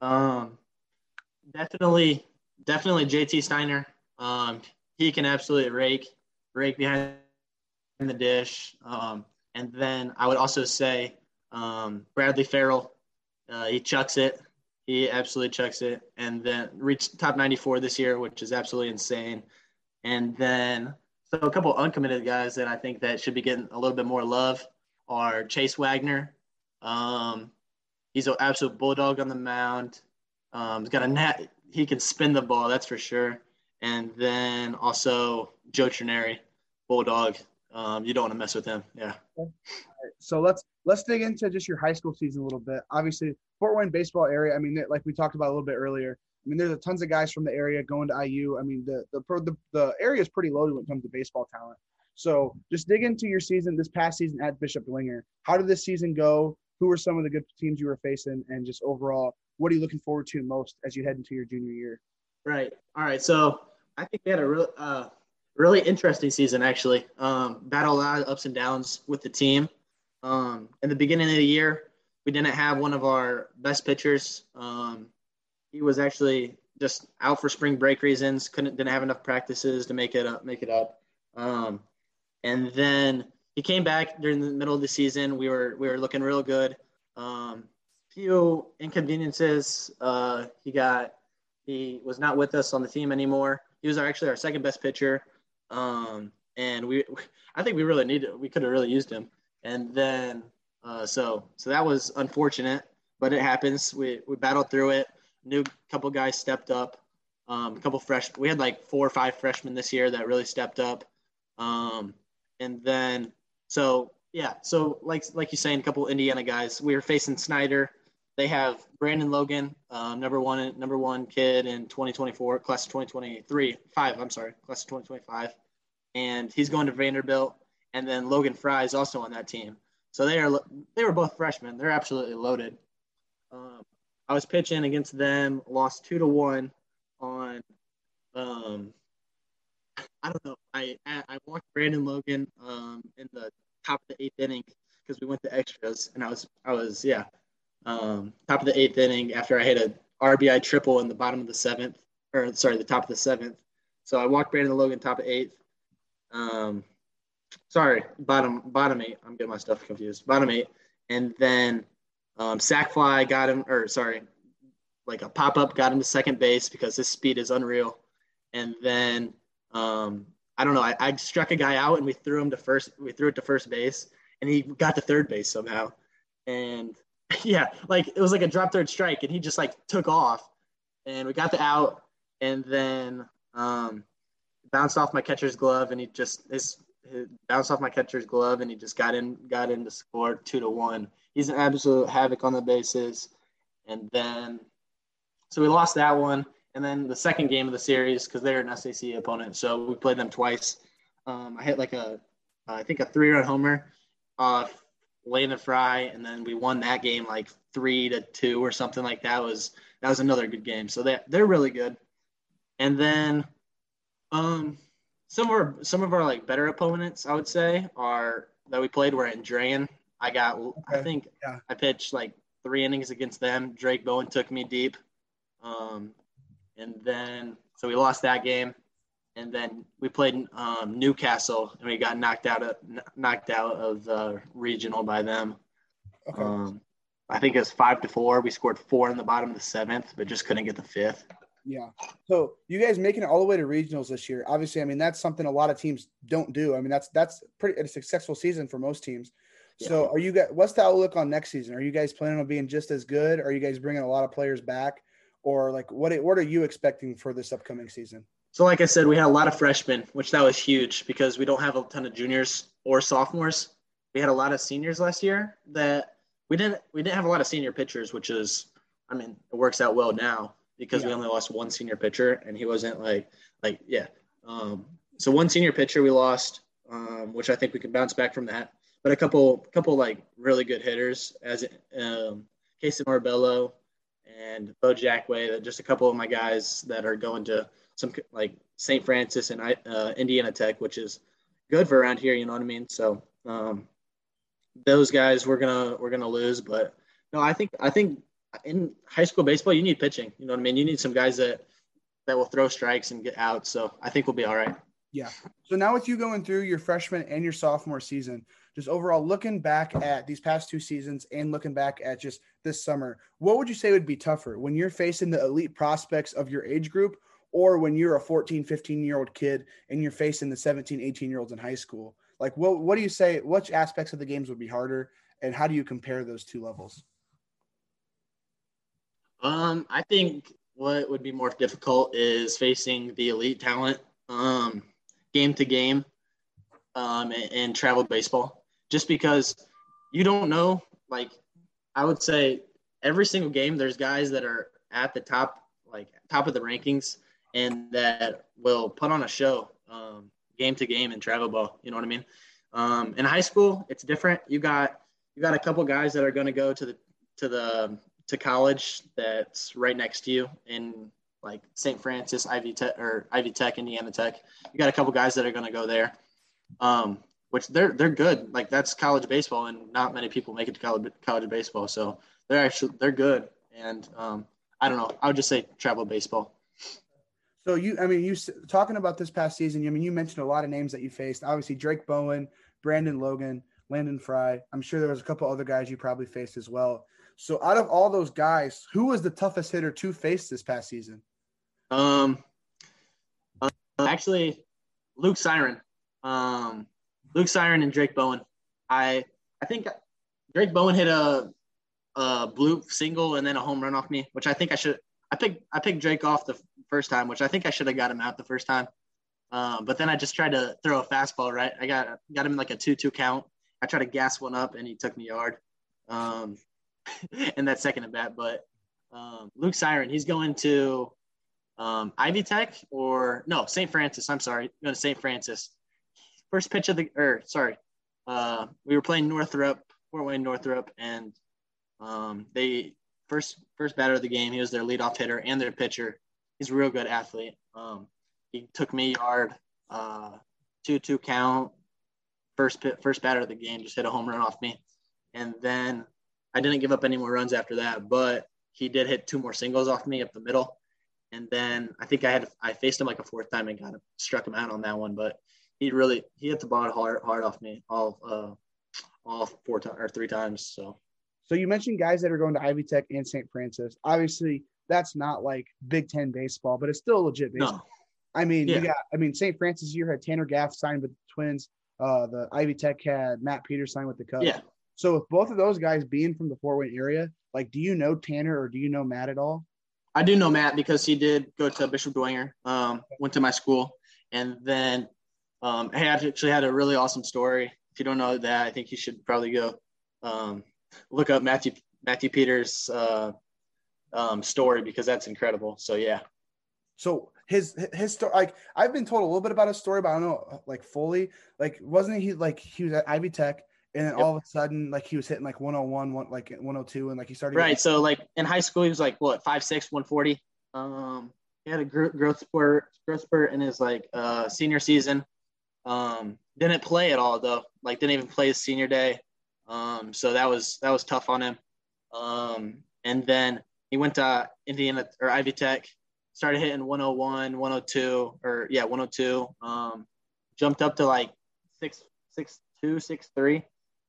Um, definitely, definitely JT Steiner. Um, he can absolutely rake, rake behind the dish. Um, and then I would also say um, Bradley Farrell. Uh, he chucks it. He absolutely chucks it. And then reached top 94 this year, which is absolutely insane. And then so a couple uncommitted guys that I think that should be getting a little bit more love are Chase Wagner. Um, he's an absolute bulldog on the mound. Um, he's got a net. He can spin the ball, that's for sure and then also Joe Trineri, Bulldog. Um, you don't want to mess with him. Yeah. So let's let's dig into just your high school season a little bit. Obviously, Fort Wayne baseball area. I mean, like we talked about a little bit earlier. I mean, there's a tons of guys from the area going to IU. I mean, the the the, the area is pretty loaded when it comes to baseball talent. So just dig into your season this past season at Bishop Dwenger. How did this season go? Who were some of the good teams you were facing, and just overall, what are you looking forward to most as you head into your junior year? Right. All right. So I think we had a real, uh, really interesting season actually. Um, battled a lot of ups and downs with the team. Um, in the beginning of the year, we didn't have one of our best pitchers. Um, he was actually just out for spring break reasons. Couldn't didn't have enough practices to make it up. Make it up. Um, and then he came back during the middle of the season. We were we were looking real good. Um, few inconveniences. Uh, he got he was not with us on the team anymore. He was our, actually our second best pitcher, um, and we I think we really needed we could have really used him. And then uh, so so that was unfortunate, but it happens. We we battled through it. New couple guys stepped up. Um, a couple fresh. We had like four or five freshmen this year that really stepped up. Um, and then so yeah, so like like you saying, a couple Indiana guys. We were facing Snider they have Brandon Logan, um, number one number one kid in 2024, class of 2023, five. I'm sorry, class of 2025, and he's going to Vanderbilt. And then Logan Fry is also on that team. So they are they were both freshmen. They're absolutely loaded. Um, I was pitching against them, lost two to one on. Um, I don't know. I I walked Brandon Logan um, in the top of the eighth inning because we went to extras, and I was I was yeah um, top of the eighth inning after I hit a RBI triple in the bottom of the seventh, or sorry, the top of the seventh. So I walked Brandon Logan top of eighth. Um, sorry, bottom bottom eight. I'm getting my stuff confused. Bottom eight, and then um, sack fly got him, or sorry, like a pop up got him to second base because his speed is unreal. And then um, I don't know, I, I struck a guy out and we threw him to first. We threw it to first base, and he got to third base somehow. And yeah, like it was like a drop third strike, and he just like took off, and we got the out, and then um, bounced off my catcher's glove, and he just his, his bounced off my catcher's glove, and he just got in got in to score two to one. He's an absolute havoc on the bases, and then so we lost that one, and then the second game of the series because they're an SAC opponent, so we played them twice. Um, I hit like a I think a three run homer off Landon Fry, and then we won that game like three to two or something like that. Was that was another good game. So they they're really good. And then, um, some of our some of our like better opponents, I would say, are that we played were Andrean. I got okay. I think yeah. I pitched like three innings against them. Drake Bowen took me deep. Um, and then so we lost that game and then we played um, Newcastle, and we got knocked out of knocked out of the regional by them. Okay. Um, I think it was five to four. We scored four in the bottom of the seventh, but just couldn't get the fifth. Yeah. So you guys making it all the way to regionals this year. Obviously, I mean that's something a lot of teams don't do. I mean that's that's pretty a successful season for most teams. So, are you guys? What's the outlook on next season? Are you guys planning on being just as good? Are you guys bringing a lot of players back, or like what? What are you expecting for this upcoming season? So, like I said, we had a lot of freshmen, which that was huge because we don't have a ton of juniors or sophomores. We had a lot of seniors last year that we didn't. We didn't have a lot of senior pitchers, which is, I mean, it works out well now because yeah. we only lost one senior pitcher, and he wasn't like like yeah. Um, so one senior pitcher we lost, um, which I think we can bounce back from that. But a couple couple like really good hitters as um, Casey Marbello and Bo Jackway, just a couple of my guys that are going to some like St. Francis and uh, Indiana Tech, which is good for around here. You know what I mean? So um, those guys we're gonna we're gonna lose, but no, I think I think in high school baseball you need pitching. You know what I mean? You need some guys that that will throw strikes and get out. So I think we'll be all right. Yeah. So now with you going through your freshman and your sophomore season, just overall looking back at these past two seasons and looking back at just this summer, what would you say would be tougher when you're facing the elite prospects of your age group or when you're a 14, 15 year old kid and you're facing the 17, 18 year olds in high school? Like, what, what do you say? Which aspects of the games would be harder, and how do you compare those two levels? Um, I think what would be more difficult is facing the elite talent, um, game to game, um, and, and travel baseball, just because you don't know. Like, I would say every single game, there's guys that are at the top, like top of the rankings, and that will put on a show um, game to game in travel ball. You know what I mean? Um, in high school, it's different. You got you got a couple guys that are going to go to the to the to college that's right next to you in like St. Francis, Ivy Tech or Ivy Tech, Indiana Tech. You got a couple guys that are going to go there, um, which they're they're good. Like that's college baseball, and not many people make it to college college baseball. So they're actually they're good. And um, I don't know. I would just say travel baseball. So you, I mean, you talking about this past season. I mean, you mentioned a lot of names that you faced. Obviously, Drake Bowen, Brandon Logan, Landon Fry. I'm sure there was a couple other guys you probably faced as well. So, out of all those guys, who was the toughest hitter to face this past season? Um, uh, actually, Luke Siren, um, Luke Siren and Drake Bowen. I I think Drake Bowen hit a a blue single and then a home run off me, which I think I should. I picked I picked Drake off the first time, which I think I should have got him out the first time. Um, but then I just tried to throw a fastball right. I got got him like a two two count. I tried to gas one up and he took me yard. Um, in that second at bat. But um, Luke Siren, he's going to um, Ivy Tech or no St. Francis. I'm sorry, going to St. Francis. First pitch of the or sorry, uh, we were playing Northrop, Fort Wayne Northrop, and um, they first first batter of the game. He was their leadoff hitter and their pitcher. He's a real good athlete. Um, he took me yard, uh, two two count. First pit, first batter of the game, just hit a home run off me, and then I didn't give up any more runs after that, but he did hit two more singles off me up the middle. And then I think I had I faced him like a fourth time and got him struck him out on that one. But he really he hit the ball hard hard off me all uh all four times or three times. So so you mentioned guys that are going to Ivy Tech and St. Francis. Obviously, that's not like Big Ten baseball, but it's still legit baseball. No. I mean, yeah. you got I mean St. Francis year had Tanner Gaff signed with the Twins. Uh, the Ivy Tech had Matt Peters signed with the Cubs. Yeah. So with both of those guys being from the Fort Wayne area, like, do you know Tanner or do you know Matt at all? I do know Matt because he did go to Bishop Dwenger, um, went to my school, and then um, I actually had a really awesome story. If you don't know that, I think you should probably go um, look up Matthew Matthew Peters' uh, um, story because that's incredible. So yeah. So his his story, like I've been told a little bit about his story, but I don't know like fully. Like, wasn't he like he was at Ivy Tech? and then yep. all of a sudden like he was hitting like 101 one, like 102 and like he started right so like in high school he was like what 5'6 140 um he had a growth spurt growth spurt in his like uh senior season um didn't play at all though like didn't even play his senior day um so that was that was tough on him um and then he went to indiana or ivy tech started hitting 101 102 or yeah 102 um jumped up to like six six two six three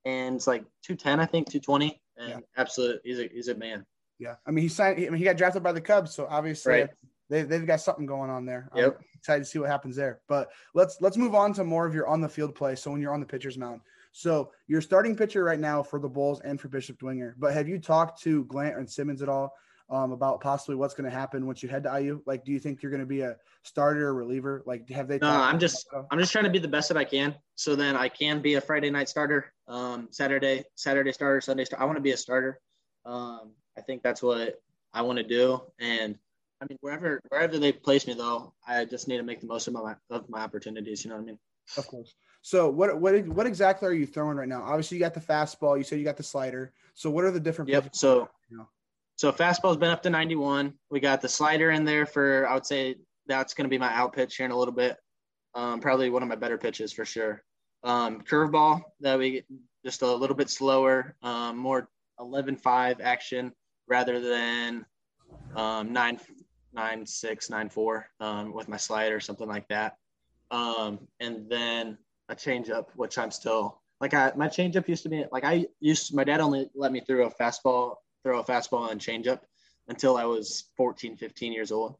and it's like 210, I think, 220. And yeah. absolutely, he's a, he's a man. Yeah. I mean, he signed, I mean, he got drafted by the Cubs. So obviously, right. they, they've got something going on there. Yep. I'm excited to see what happens there. But let's let's move on to more of your on the field play. So when you're on the pitcher's mound. So you're starting pitcher right now for the Bulls and for Bishop Dwenger. But have you talked to Glant and Simmons at all um, about possibly what's going to happen once you head to IU? Like, do you think you're going to be a starter or reliever? Like, have they? No, I'm just I'm just trying to be the best that I can, so then I can be a Friday night starter, um, Saturday Saturday starter, Sunday starter. I want to be a starter. Um, I think that's what I want to do, and I mean wherever wherever they place me though, I just need to make the most of my of my opportunities. You know what I mean? Of course. So what what what exactly are you throwing right now? Obviously, you got the fastball. You said you got the slider. So what are the different? Yep. So so fastball's been up to 91. We got the slider in there for I would say that's going to be my out pitch here in a little bit. Um, probably one of my better pitches for sure. Um, curveball that we just a little bit slower, um, more 11-5 action rather than um, nine nine six nine four um, with my slider something like that. Um, and then a changeup, which I'm still like I my changeup used to be like I used my dad only let me throw a fastball, throw a fastball and changeup until I was 14, 15 years old,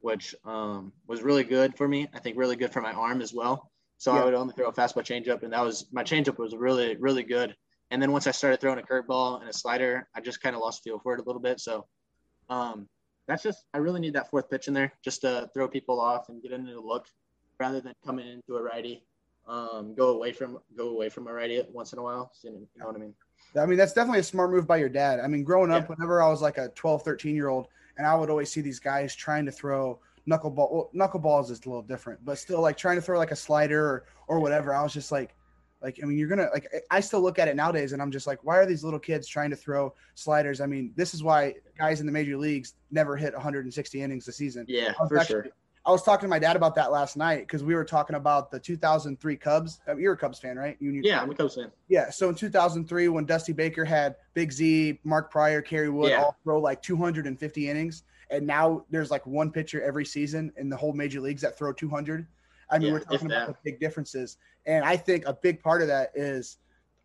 which um, was really good for me. I think really good for my arm as well. So yeah. I would only throw a fastball changeup, and that was my changeup was really really good. And then once I started throwing a curveball and a slider, I just kind of lost feel for it a little bit. So um, that's just I really need that fourth pitch in there just to throw people off and get into the look rather than coming into a righty um, go away from go away from a righty once in a while. You know what I mean? I mean, that's definitely a smart move by your dad. I mean, growing up, yeah. whenever I was like a 12, 13 year old, and I would always see these guys trying to throw knuckleball. Well, knuckleballs is a little different, but still like trying to throw like a slider or, or whatever. I was just like, like, I mean, you're gonna like. I still look at it nowadays, and I'm just like, why are these little kids trying to throw sliders? I mean, this is why guys in the major leagues never hit 160 innings a season. Yeah, for actually, sure. I was talking to my dad about that last night because we were talking about the 2003 Cubs. Uh, you're a Cubs fan, right? You, yeah, I'm a Cubs fan. Yeah. So in 2003, when Dusty Baker had Big Z, Mark Prior, Kerry Wood yeah. all throw like 250 innings, and now there's like one pitcher every season in the whole major leagues that throw 200. I mean, yeah, we're talking about the big differences, and I think a big part of that is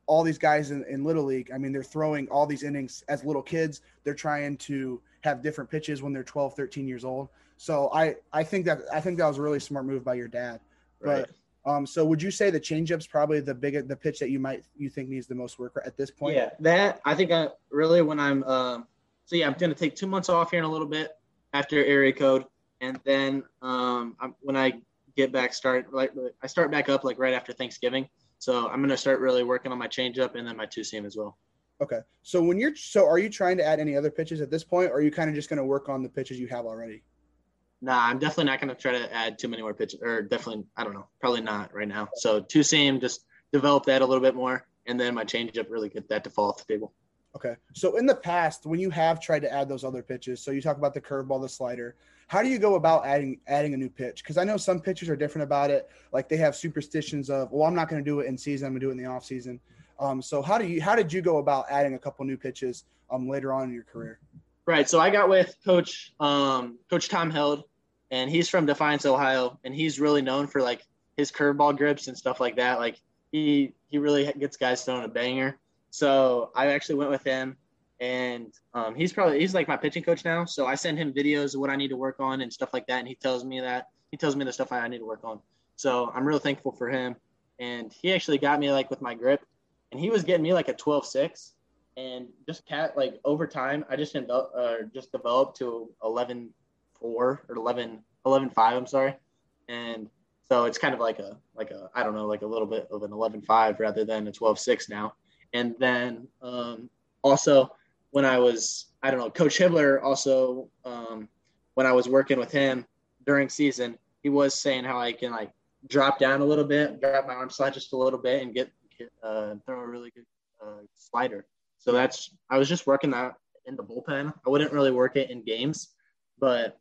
all these guys in, in little league. I mean, they're throwing all these innings as little kids. They're trying to have different pitches when they're 12, 13 years old. So I I think that I think that was a really smart move by your dad. Right. But um, so would you say the changeup's probably the big the pitch that you might you think needs the most work at this point? Yeah, that I think I really when I'm um, so yeah I'm gonna take two months off here in a little bit after area code, and then um, I'm, when I get back start like I start back up like right after Thanksgiving. So I'm gonna start really working on my changeup and then my two seam as well. Okay. So when you're so are you trying to add any other pitches at this point, or are you kind of just gonna work on the pitches you have already? Nah, I'm definitely not going to try to add too many more pitches, or definitely, I don't know, probably not right now. So two seam, just develop that a little bit more, and then my changeup really get that to fall off the table. Okay. So in the past, when you have tried to add those other pitches, so you talk about the curveball, the slider, how do you go about adding adding a new pitch? Because I know some pitchers are different about it. Like they have superstitions of, well, I'm not going to do it in season. I'm going to do it in the off season. Um, so how do you how did you go about adding a couple new pitches um, later on in your career? Right. So I got with Coach um, Coach Tom Held and he's from Defiance, Ohio, and he's really known for like his curveball grips and stuff like that. Like he he really gets guys throwing a banger. So I actually went with him, and um, he's probably he's like my pitching coach now. So I send him videos of what I need to work on and stuff like that, and he tells me that he tells me the stuff I need to work on. So I'm real thankful for him, and he actually got me like with my grip, and he was getting me like a 12-6 and just cat like over time i just up uh, just developed to 11 four or 11, 11 five, I'm sorry. And so it's kind of like a, like a, I don't know, like a little bit of an 11 five rather than a 12 six now. And then um, also when I was, I don't know, Coach Hibbler also, um, when I was working with him during season, he was saying how I can like drop down a little bit, drop my arm slide just a little bit, and get, get uh, throw a really good uh, slider. So that's I was just working that in the bullpen. I wouldn't really work it in games, but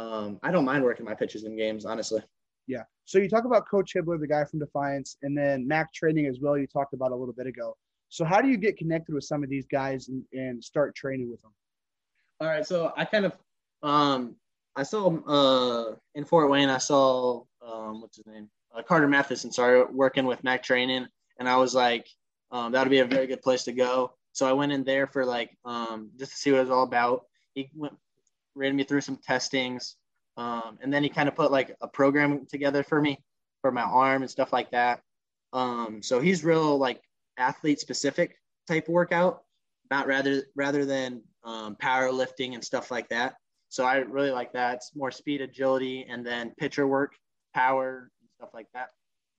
um, I don't mind working my pitches in games, honestly. Yeah. So you talk about Coach Hibbler, the guy from Defiance, and then Mac training as well. You talked about a little bit ago. So how do you get connected with some of these guys and, and start training with them? All right. So I kind of, um, I saw uh, in Fort Wayne, I saw um, what's his name, uh, Carter Mathison. Sorry, working with Mac training, and I was like, um, that would be a very good place to go. So I went in there for like um, just to see what it was all about. He went ran me through some testings. Um, and then he kind of put like a program together for me for my arm and stuff like that. Um, so he's real like athlete specific type workout, not rather rather than um, powerlifting and stuff like that. So I really like that. It's more speed, agility, and then pitcher work, power, and stuff like that.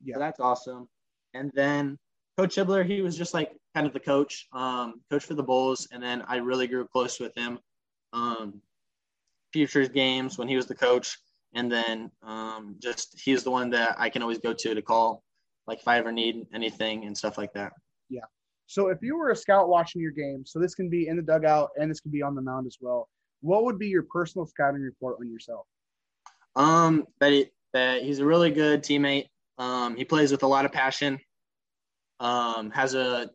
Yeah, so that's awesome. And then Coach Hibler, he was just like kind of the coach, um, coach for the Bulls, and then I really grew close with him. Um, futures games when he was the coach, and then um, just he's the one that I can always go to to call, like if I ever need anything and stuff like that. Yeah. So if you were a scout watching your game, so this can be in the dugout and this can be on the mound as well. What would be your personal scouting report on yourself? Um, that he, that he's a really good teammate. Um, he plays with a lot of passion. Um, has a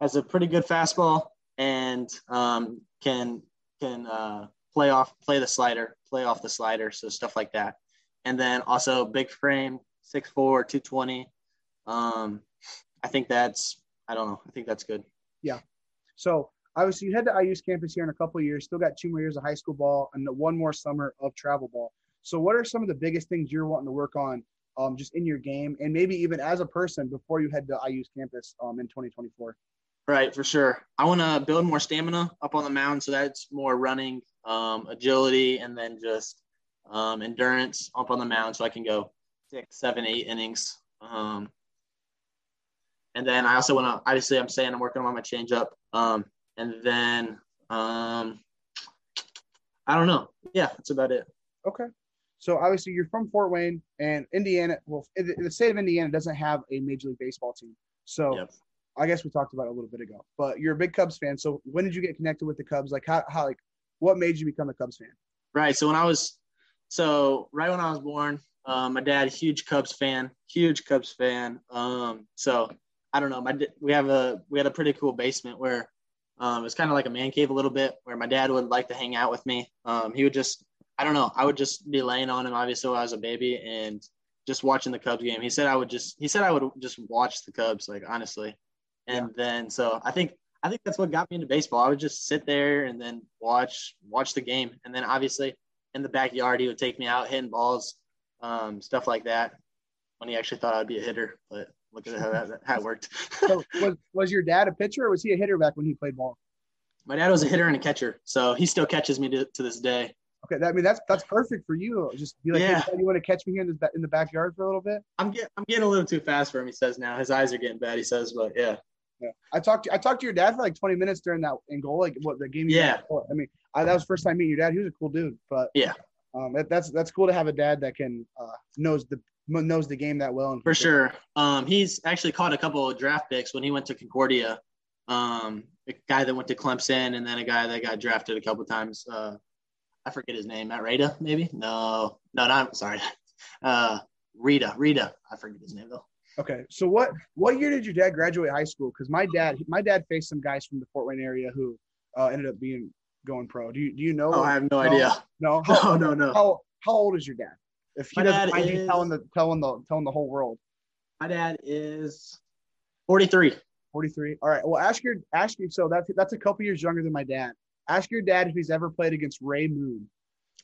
has a pretty good fastball and um, can can uh, play off play the slider, play off the slider, so stuff like that. And then also big frame, 6'4", 220. Um, I think that's I don't know. I think that's good. Yeah. So obviously you head to IU's campus here in a couple years. Still got two more years of high school ball and one more summer of travel ball. So what are some of the biggest things you're wanting to work on, um, just in your game and maybe even as a person before you head to IU's campus um, in 2024? Right, for sure. I want to build more stamina up on the mound, so that's more running, um, agility, and then just um, endurance up on the mound, so I can go six, seven, eight innings. Um, and then I also want to. Obviously, I'm saying I'm working on my changeup. Um, and then um, I don't know. Yeah, that's about it. Okay. So obviously, you're from Fort Wayne, and Indiana. Well, the state of Indiana doesn't have a Major League Baseball team. So yep. I guess we talked about a little bit ago. But you're a big Cubs fan. So when did you get connected with the Cubs? Like how, how like what made you become a Cubs fan? Right. So when I was so right when I was born, um, my dad, huge Cubs fan, huge Cubs fan. Um, so I don't know. My we have a we had a pretty cool basement where um, it's kind of like a man cave a little bit, where my dad would like to hang out with me. Um, he would just I don't know. I would just be laying on him, obviously, when I was a baby, and just watching the Cubs game. He said I would just he said I would just watch the Cubs, like honestly. And yeah. then so I think I think that's what got me into baseball. I would just sit there and then watch watch the game, and then obviously in the backyard he would take me out hitting balls, um, stuff like that. When he actually thought I'd be a hitter, but look at how that how it worked. so was was your dad a pitcher or was he a hitter back when he played ball? My dad was a hitter and a catcher, so he still catches me to, to this day. Okay, that, I mean that's that's perfect for you. Just be like, yeah. Hey, you want to catch me here in the in the backyard for a little bit? I'm getting I'm getting a little too fast for him. He says now his eyes are getting bad. He says, but yeah. Yeah. I talked to I talked to your dad for like 20 minutes during that in goal, like what the game. Yeah. I mean, I, that was the first time meeting your dad. He was a cool dude, but yeah, um, that, that's that's cool to have a dad that can uh, knows the knows the game that well. For sure. Um, he's actually caught a couple of draft picks when he went to Concordia. Um, a guy that went to Clemson, and then a guy that got drafted a couple times. Uh, I forget his name. Matt Rita, maybe? No, no, not sorry. Uh, Rita, Rita. I forget his name though. Okay, so what what year did your dad graduate high school? Because my dad my dad faced some guys from the Fort Wayne area who uh, ended up being going pro. Do you do you know? Oh, I have no, idea. No, how, no, no, no. How how old is your dad? If he my doesn't mind is, telling the telling the telling the whole world. My dad is forty three. 43. All right. Well, ask your ask you. So that's that's a couple years younger than my dad. Ask your dad if he's ever played against Ray Moon.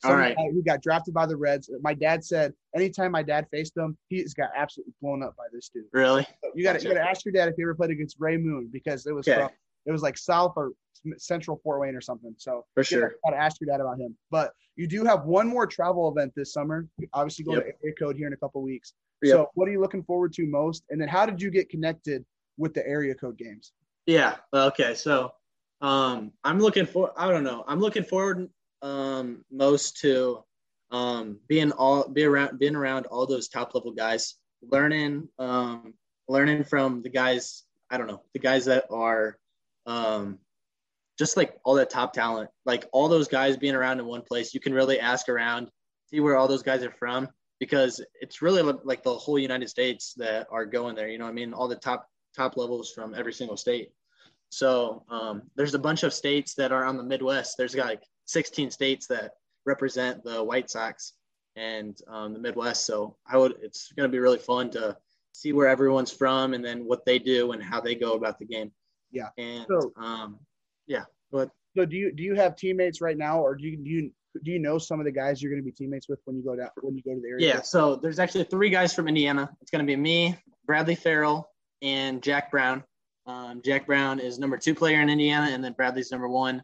All right. Who got drafted by the Reds. My dad said anytime my dad faced him, he's got absolutely blown up by this dude. Really? So you got to you to ask your dad if he ever played against Ray Moon because it was okay. from, it was like South or Central Fort Wayne or something. So for sure, got to ask your dad about him. But you do have one more travel event this summer. Obviously, going yep. to area code here in a couple weeks. Yep. So what are you looking forward to most? And then how did you get connected with the area code games? Yeah. Okay. So um, I'm looking for. I don't know. I'm looking forward um, most to um, being all be around being around all those top level guys, learning um, learning from the guys. I don't know the guys that are um, just like all that top talent, like all those guys being around in one place. You can really ask around, see where all those guys are from, because it's really like the whole United States that are going there. You know, I mean, all the top top levels from every single state. So um, there's a bunch of states that are on the Midwest. There's like 16 states that represent the White Sox and um, the Midwest. So I would, it's going to be really fun to see where everyone's from and then what they do and how they go about the game. Yeah. And so, um, yeah. But so do you do you have teammates right now, or do you do you do you know some of the guys you're going to be teammates with when you go down when you go to the area? Yeah. So there's actually three guys from Indiana. It's going to be me, Bradley Farrell and Jack Brown. Um, Jack Brown is number two player in Indiana, and then Bradley's number one.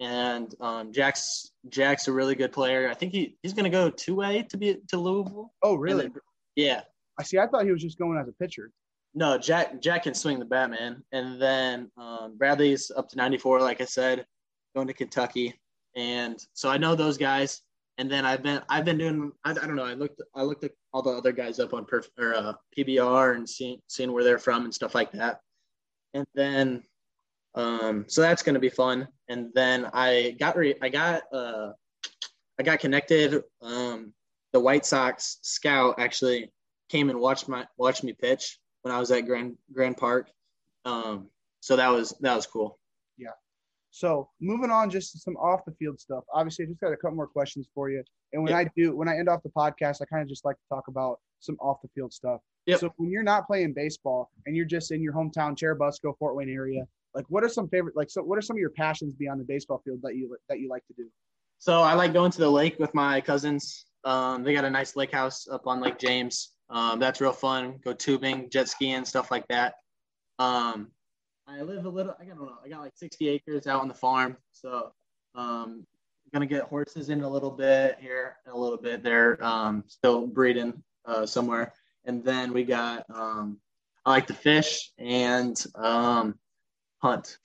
And um, Jack's Jack's a really good player. I think he, he's going to go two way to be to Louisville. Oh, really? then- yeah. I see. I thought he was just going as a pitcher. No, Jack Jack can swing the bat, man. And then um, Bradley's up to 94, like I said, going to Kentucky. And so I know those guys. And then I've been I've been doing I, I don't know I looked I looked at all the other guys up on perf, or uh, PBR and seeing seeing where they're from and stuff like that. And then um, so that's going to be fun. And then I got re- I got uh, I got connected. Um, the White Sox scout actually came and watched my watched me pitch when I was at Grand Grand Park. Um, so that was that was cool. Yeah. So moving on, just to some off the field stuff. Obviously, I just got a couple more questions for you. And when Yeah. I do, when I end off the podcast, I kind of just like to talk about some off the field stuff. Yep. So when you're not playing baseball and you're just in your hometown, Churubusco, Fort Wayne area, like what are some favorite, like, so what are some of your passions beyond the baseball field that you that you like to do? So I like going to the lake with my cousins. Um, they got a nice lake house up on Lake James. Um, that's real fun. Go tubing, jet skiing, stuff like that. Um, I live a little. I don't know. I got like 60 acres out on the farm, so um, I'm gonna get horses in a little bit here, in a little bit. They're um, still breeding uh, somewhere, and then we got. Um, I like to fish and um, hunt,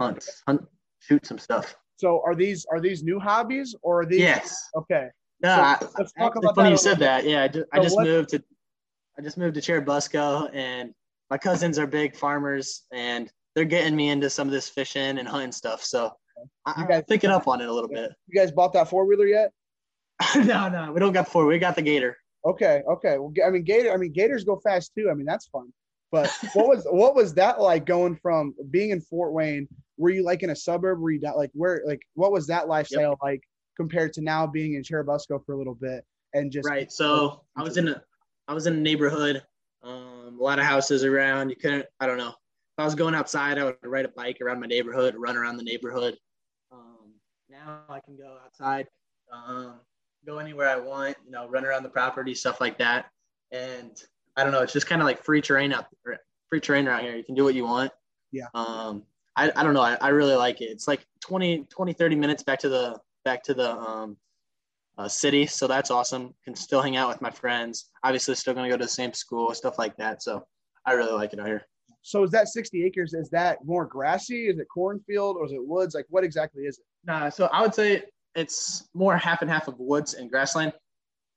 hunt, hunt, shoot some stuff. So are these are these new hobbies or are these? Yes. Okay. No, So, I, let's talk actually, about funny you said that. Yeah, I just, I just what- moved to I just moved to Churubusco, and my cousins are big farmers, and they're getting me into some of this fishing and hunting stuff. So I, You I'm guys- picking up on it a little bit. You guys bought that four wheeler yet? no, no, we don't got four. We got the Gator. Okay, okay. Well, I mean, Gator. I mean, Gators go fast too. I mean, that's fun. But what was what was that like going from being in Fort Wayne? Were you like in a suburb? Were you not, like where? Like what was that lifestyle like compared to now being in Churubusco for a little bit and just Right. So I was in a I was in a neighborhood, um, a lot of houses around. You couldn't. I don't know. If I was going outside, I would ride a bike around my neighborhood, run around the neighborhood. Um, now I can go outside, um, go anywhere I want. You know, run around the property, stuff like that. And I don't know. It's just kind of like free terrain out free terrain around here. You can do what you want. Yeah. Um, I, I don't know. I, I really like it. It's like 20, 20, 30 minutes back to the back to the um, uh, city. So that's awesome. Can still hang out with my friends. Obviously, still going to go to the same school, stuff like that. So I really like it out here. So is that 60 acres? Is that more grassy? Is it cornfield or is it woods? Like what exactly is it? Nah, so I would say it's more half and half of woods and grassland.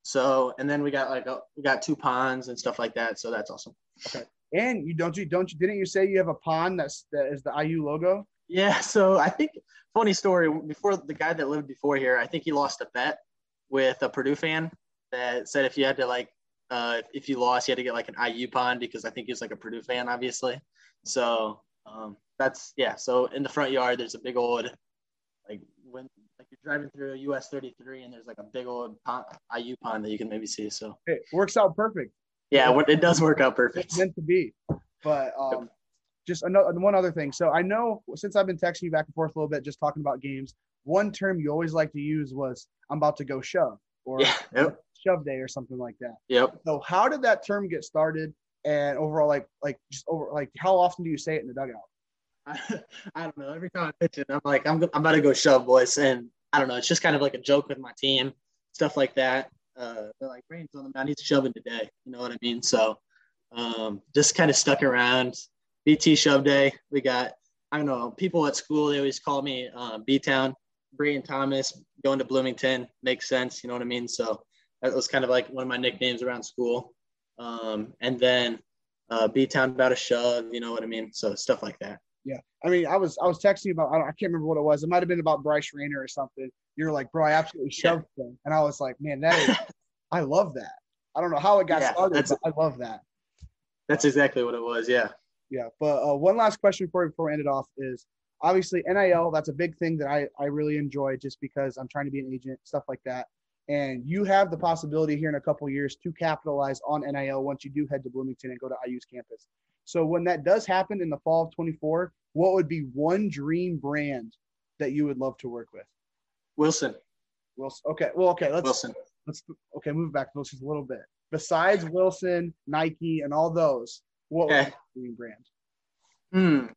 So and then we got like a, we got two ponds and stuff like that. So that's awesome. Okay. And you don't you don't you didn't you say you have a pond that's that is the IU logo? Yeah. So I think funny story. Before the guy that lived before here, I think he lost a bet with a Purdue fan that said if you had to like uh, if you lost, you had to get like an IU pond because I think he was like a Purdue fan, obviously. So um, that's yeah. So in the front yard, there's a big old like when driving through a US 33 and there's like a big old pond, IU pond that you can maybe see. So It works out perfect. yeah, it does work out perfect. It's meant to be. But um, just another one other thing. So I know since I've been texting you back and forth a little bit, just talking about games. One term you always like to use was "I'm about to go shove" or Yeah. Yep. "shove day" or something like that. Yep. So how did that term get started? And overall, like like just over like how often do you say it in the dugout? I, I don't know. Every time I pitch it, I'm like, I'm, I'm about to go shove, boys. And I don't know. It's just kind of like a joke with my team, stuff like that. Uh, they're like, Rain's on the mound. He's shoving today. You know what I mean? So um, just kind of stuck around. BT shove day. We got, I don't know, people at school, they always call me uh, B Town. Brayton Thomas going to Bloomington makes sense. You know what I mean? So that was kind of like one of my nicknames around school. Um, and then uh, B Town about a shove. You know what I mean? So stuff like that. Yeah, I mean, I was I was texting about I, don't, I can't remember what it was. It might have been about Bryce Rainer or something. You're like, bro, I absolutely Yeah. shoved him, and I was like, man, that is, I love that. I don't know how it got Yeah, started, that's- but I love that. That's exactly what it was. Yeah. Yeah, but uh, one last question for you before we end it off is obviously NIL. That's a big thing that I I really enjoy just because I'm trying to be an agent, stuff like that. And you have the possibility here in a couple years to capitalize on NIL once you do head to Bloomington and go to IU's campus. So when that does happen in the fall of 24, what would be one dream brand that you would love to work with? Wilson. Wilson. Okay. Well, okay. Let's Wilson. let's okay move back to those just a little bit. Besides Wilson, Nike, and all those, What would Okay. dream brand? Hmm.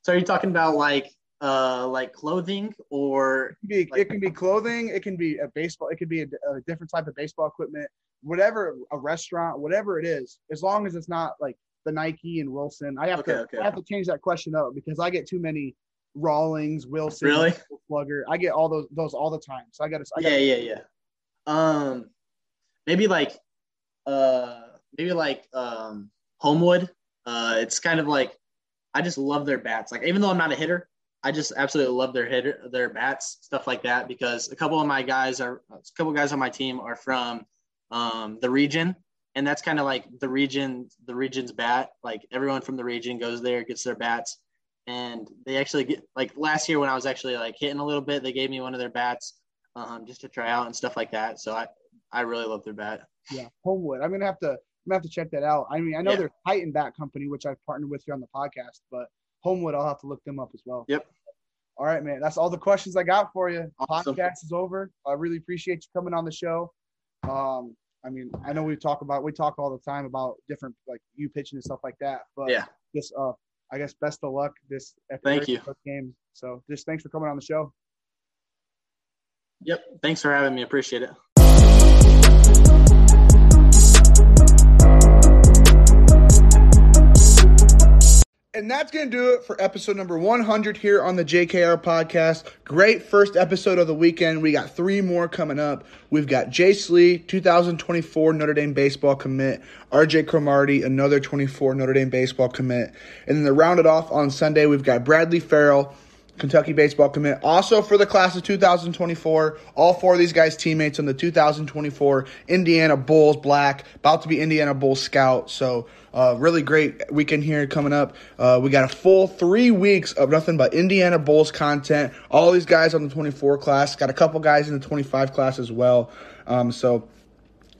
So are you talking about like uh like clothing or It can be, Like- it can be clothing. It can be a baseball. It could be a, a different type of baseball equipment. Whatever a restaurant, whatever it is, as long as it's not like the Nike and Wilson. I have Okay, to okay. I have to change that question up because I get too many Rawlings, Wilson, Really? Slugger. I get all those those all the time. So I got to. Yeah gotta, yeah yeah um maybe like uh maybe like um homewood uh it's kind of like i just love their bats like even though i'm not a hitter i just absolutely love their hitter their bats stuff like that because a couple of my guys are a couple of guys on my team are from um the region and that's kind of like the region the region's bat like everyone from the region goes there gets their bats and they actually get like last year when i was actually like hitting a little bit they gave me one of their bats um, just to try out and stuff like that. So I, I really love their bat. Yeah, Homewood. I'm gonna have to. I'm gonna have to check that out. I mean, I know Yeah. there's Titan Bat Company, which I've partnered with here on the podcast, but Homewood, I'll have to look them up as well. Yep. All right, man. That's all the questions I got for you. Awesome. Podcast is over. I really appreciate you coming on the show. Um, I mean, I know we talk about we talk all the time about different like you pitching and stuff like that, but Yeah. just uh, I guess best of luck this Thank you. game. So just thanks for coming on the show. Yep. Thanks for having me. Appreciate it. And that's going to do it for episode number 100 here on the JKR podcast. Great first episode of the weekend. We got three more coming up. We've got Jace Lee, 2024 Notre Dame baseball commit, RJ Cromartie, another 24 Notre Dame baseball commit. And then to round it off on Sunday, we've got Bradley Farrell, Kentucky baseball commit. Also for the class of 2024, all four of these guys teammates on the 2024 Indiana Bulls Black, about to be Indiana Bulls Scout. So uh, really great weekend here coming up. Uh, we got a full three weeks of nothing but Indiana Bulls content. All these guys on the 24 class, got a couple guys in the 25 class as well. Um, so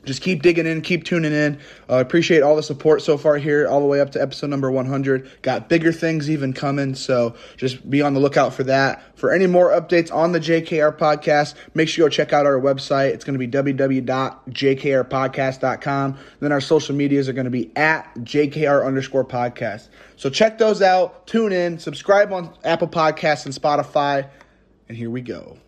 just keep digging in, keep tuning in. Uh, appreciate all the support so far here, all the way up to episode number 100. Got bigger things even coming, so just be on the lookout for that. For any more updates on the JKR podcast, make sure you go check out our website. It's going to be www.jkrpodcast.com. Then our social medias are going to be at JKR underscore podcast. So check those out, tune in, subscribe on Apple Podcasts and Spotify, and here we go.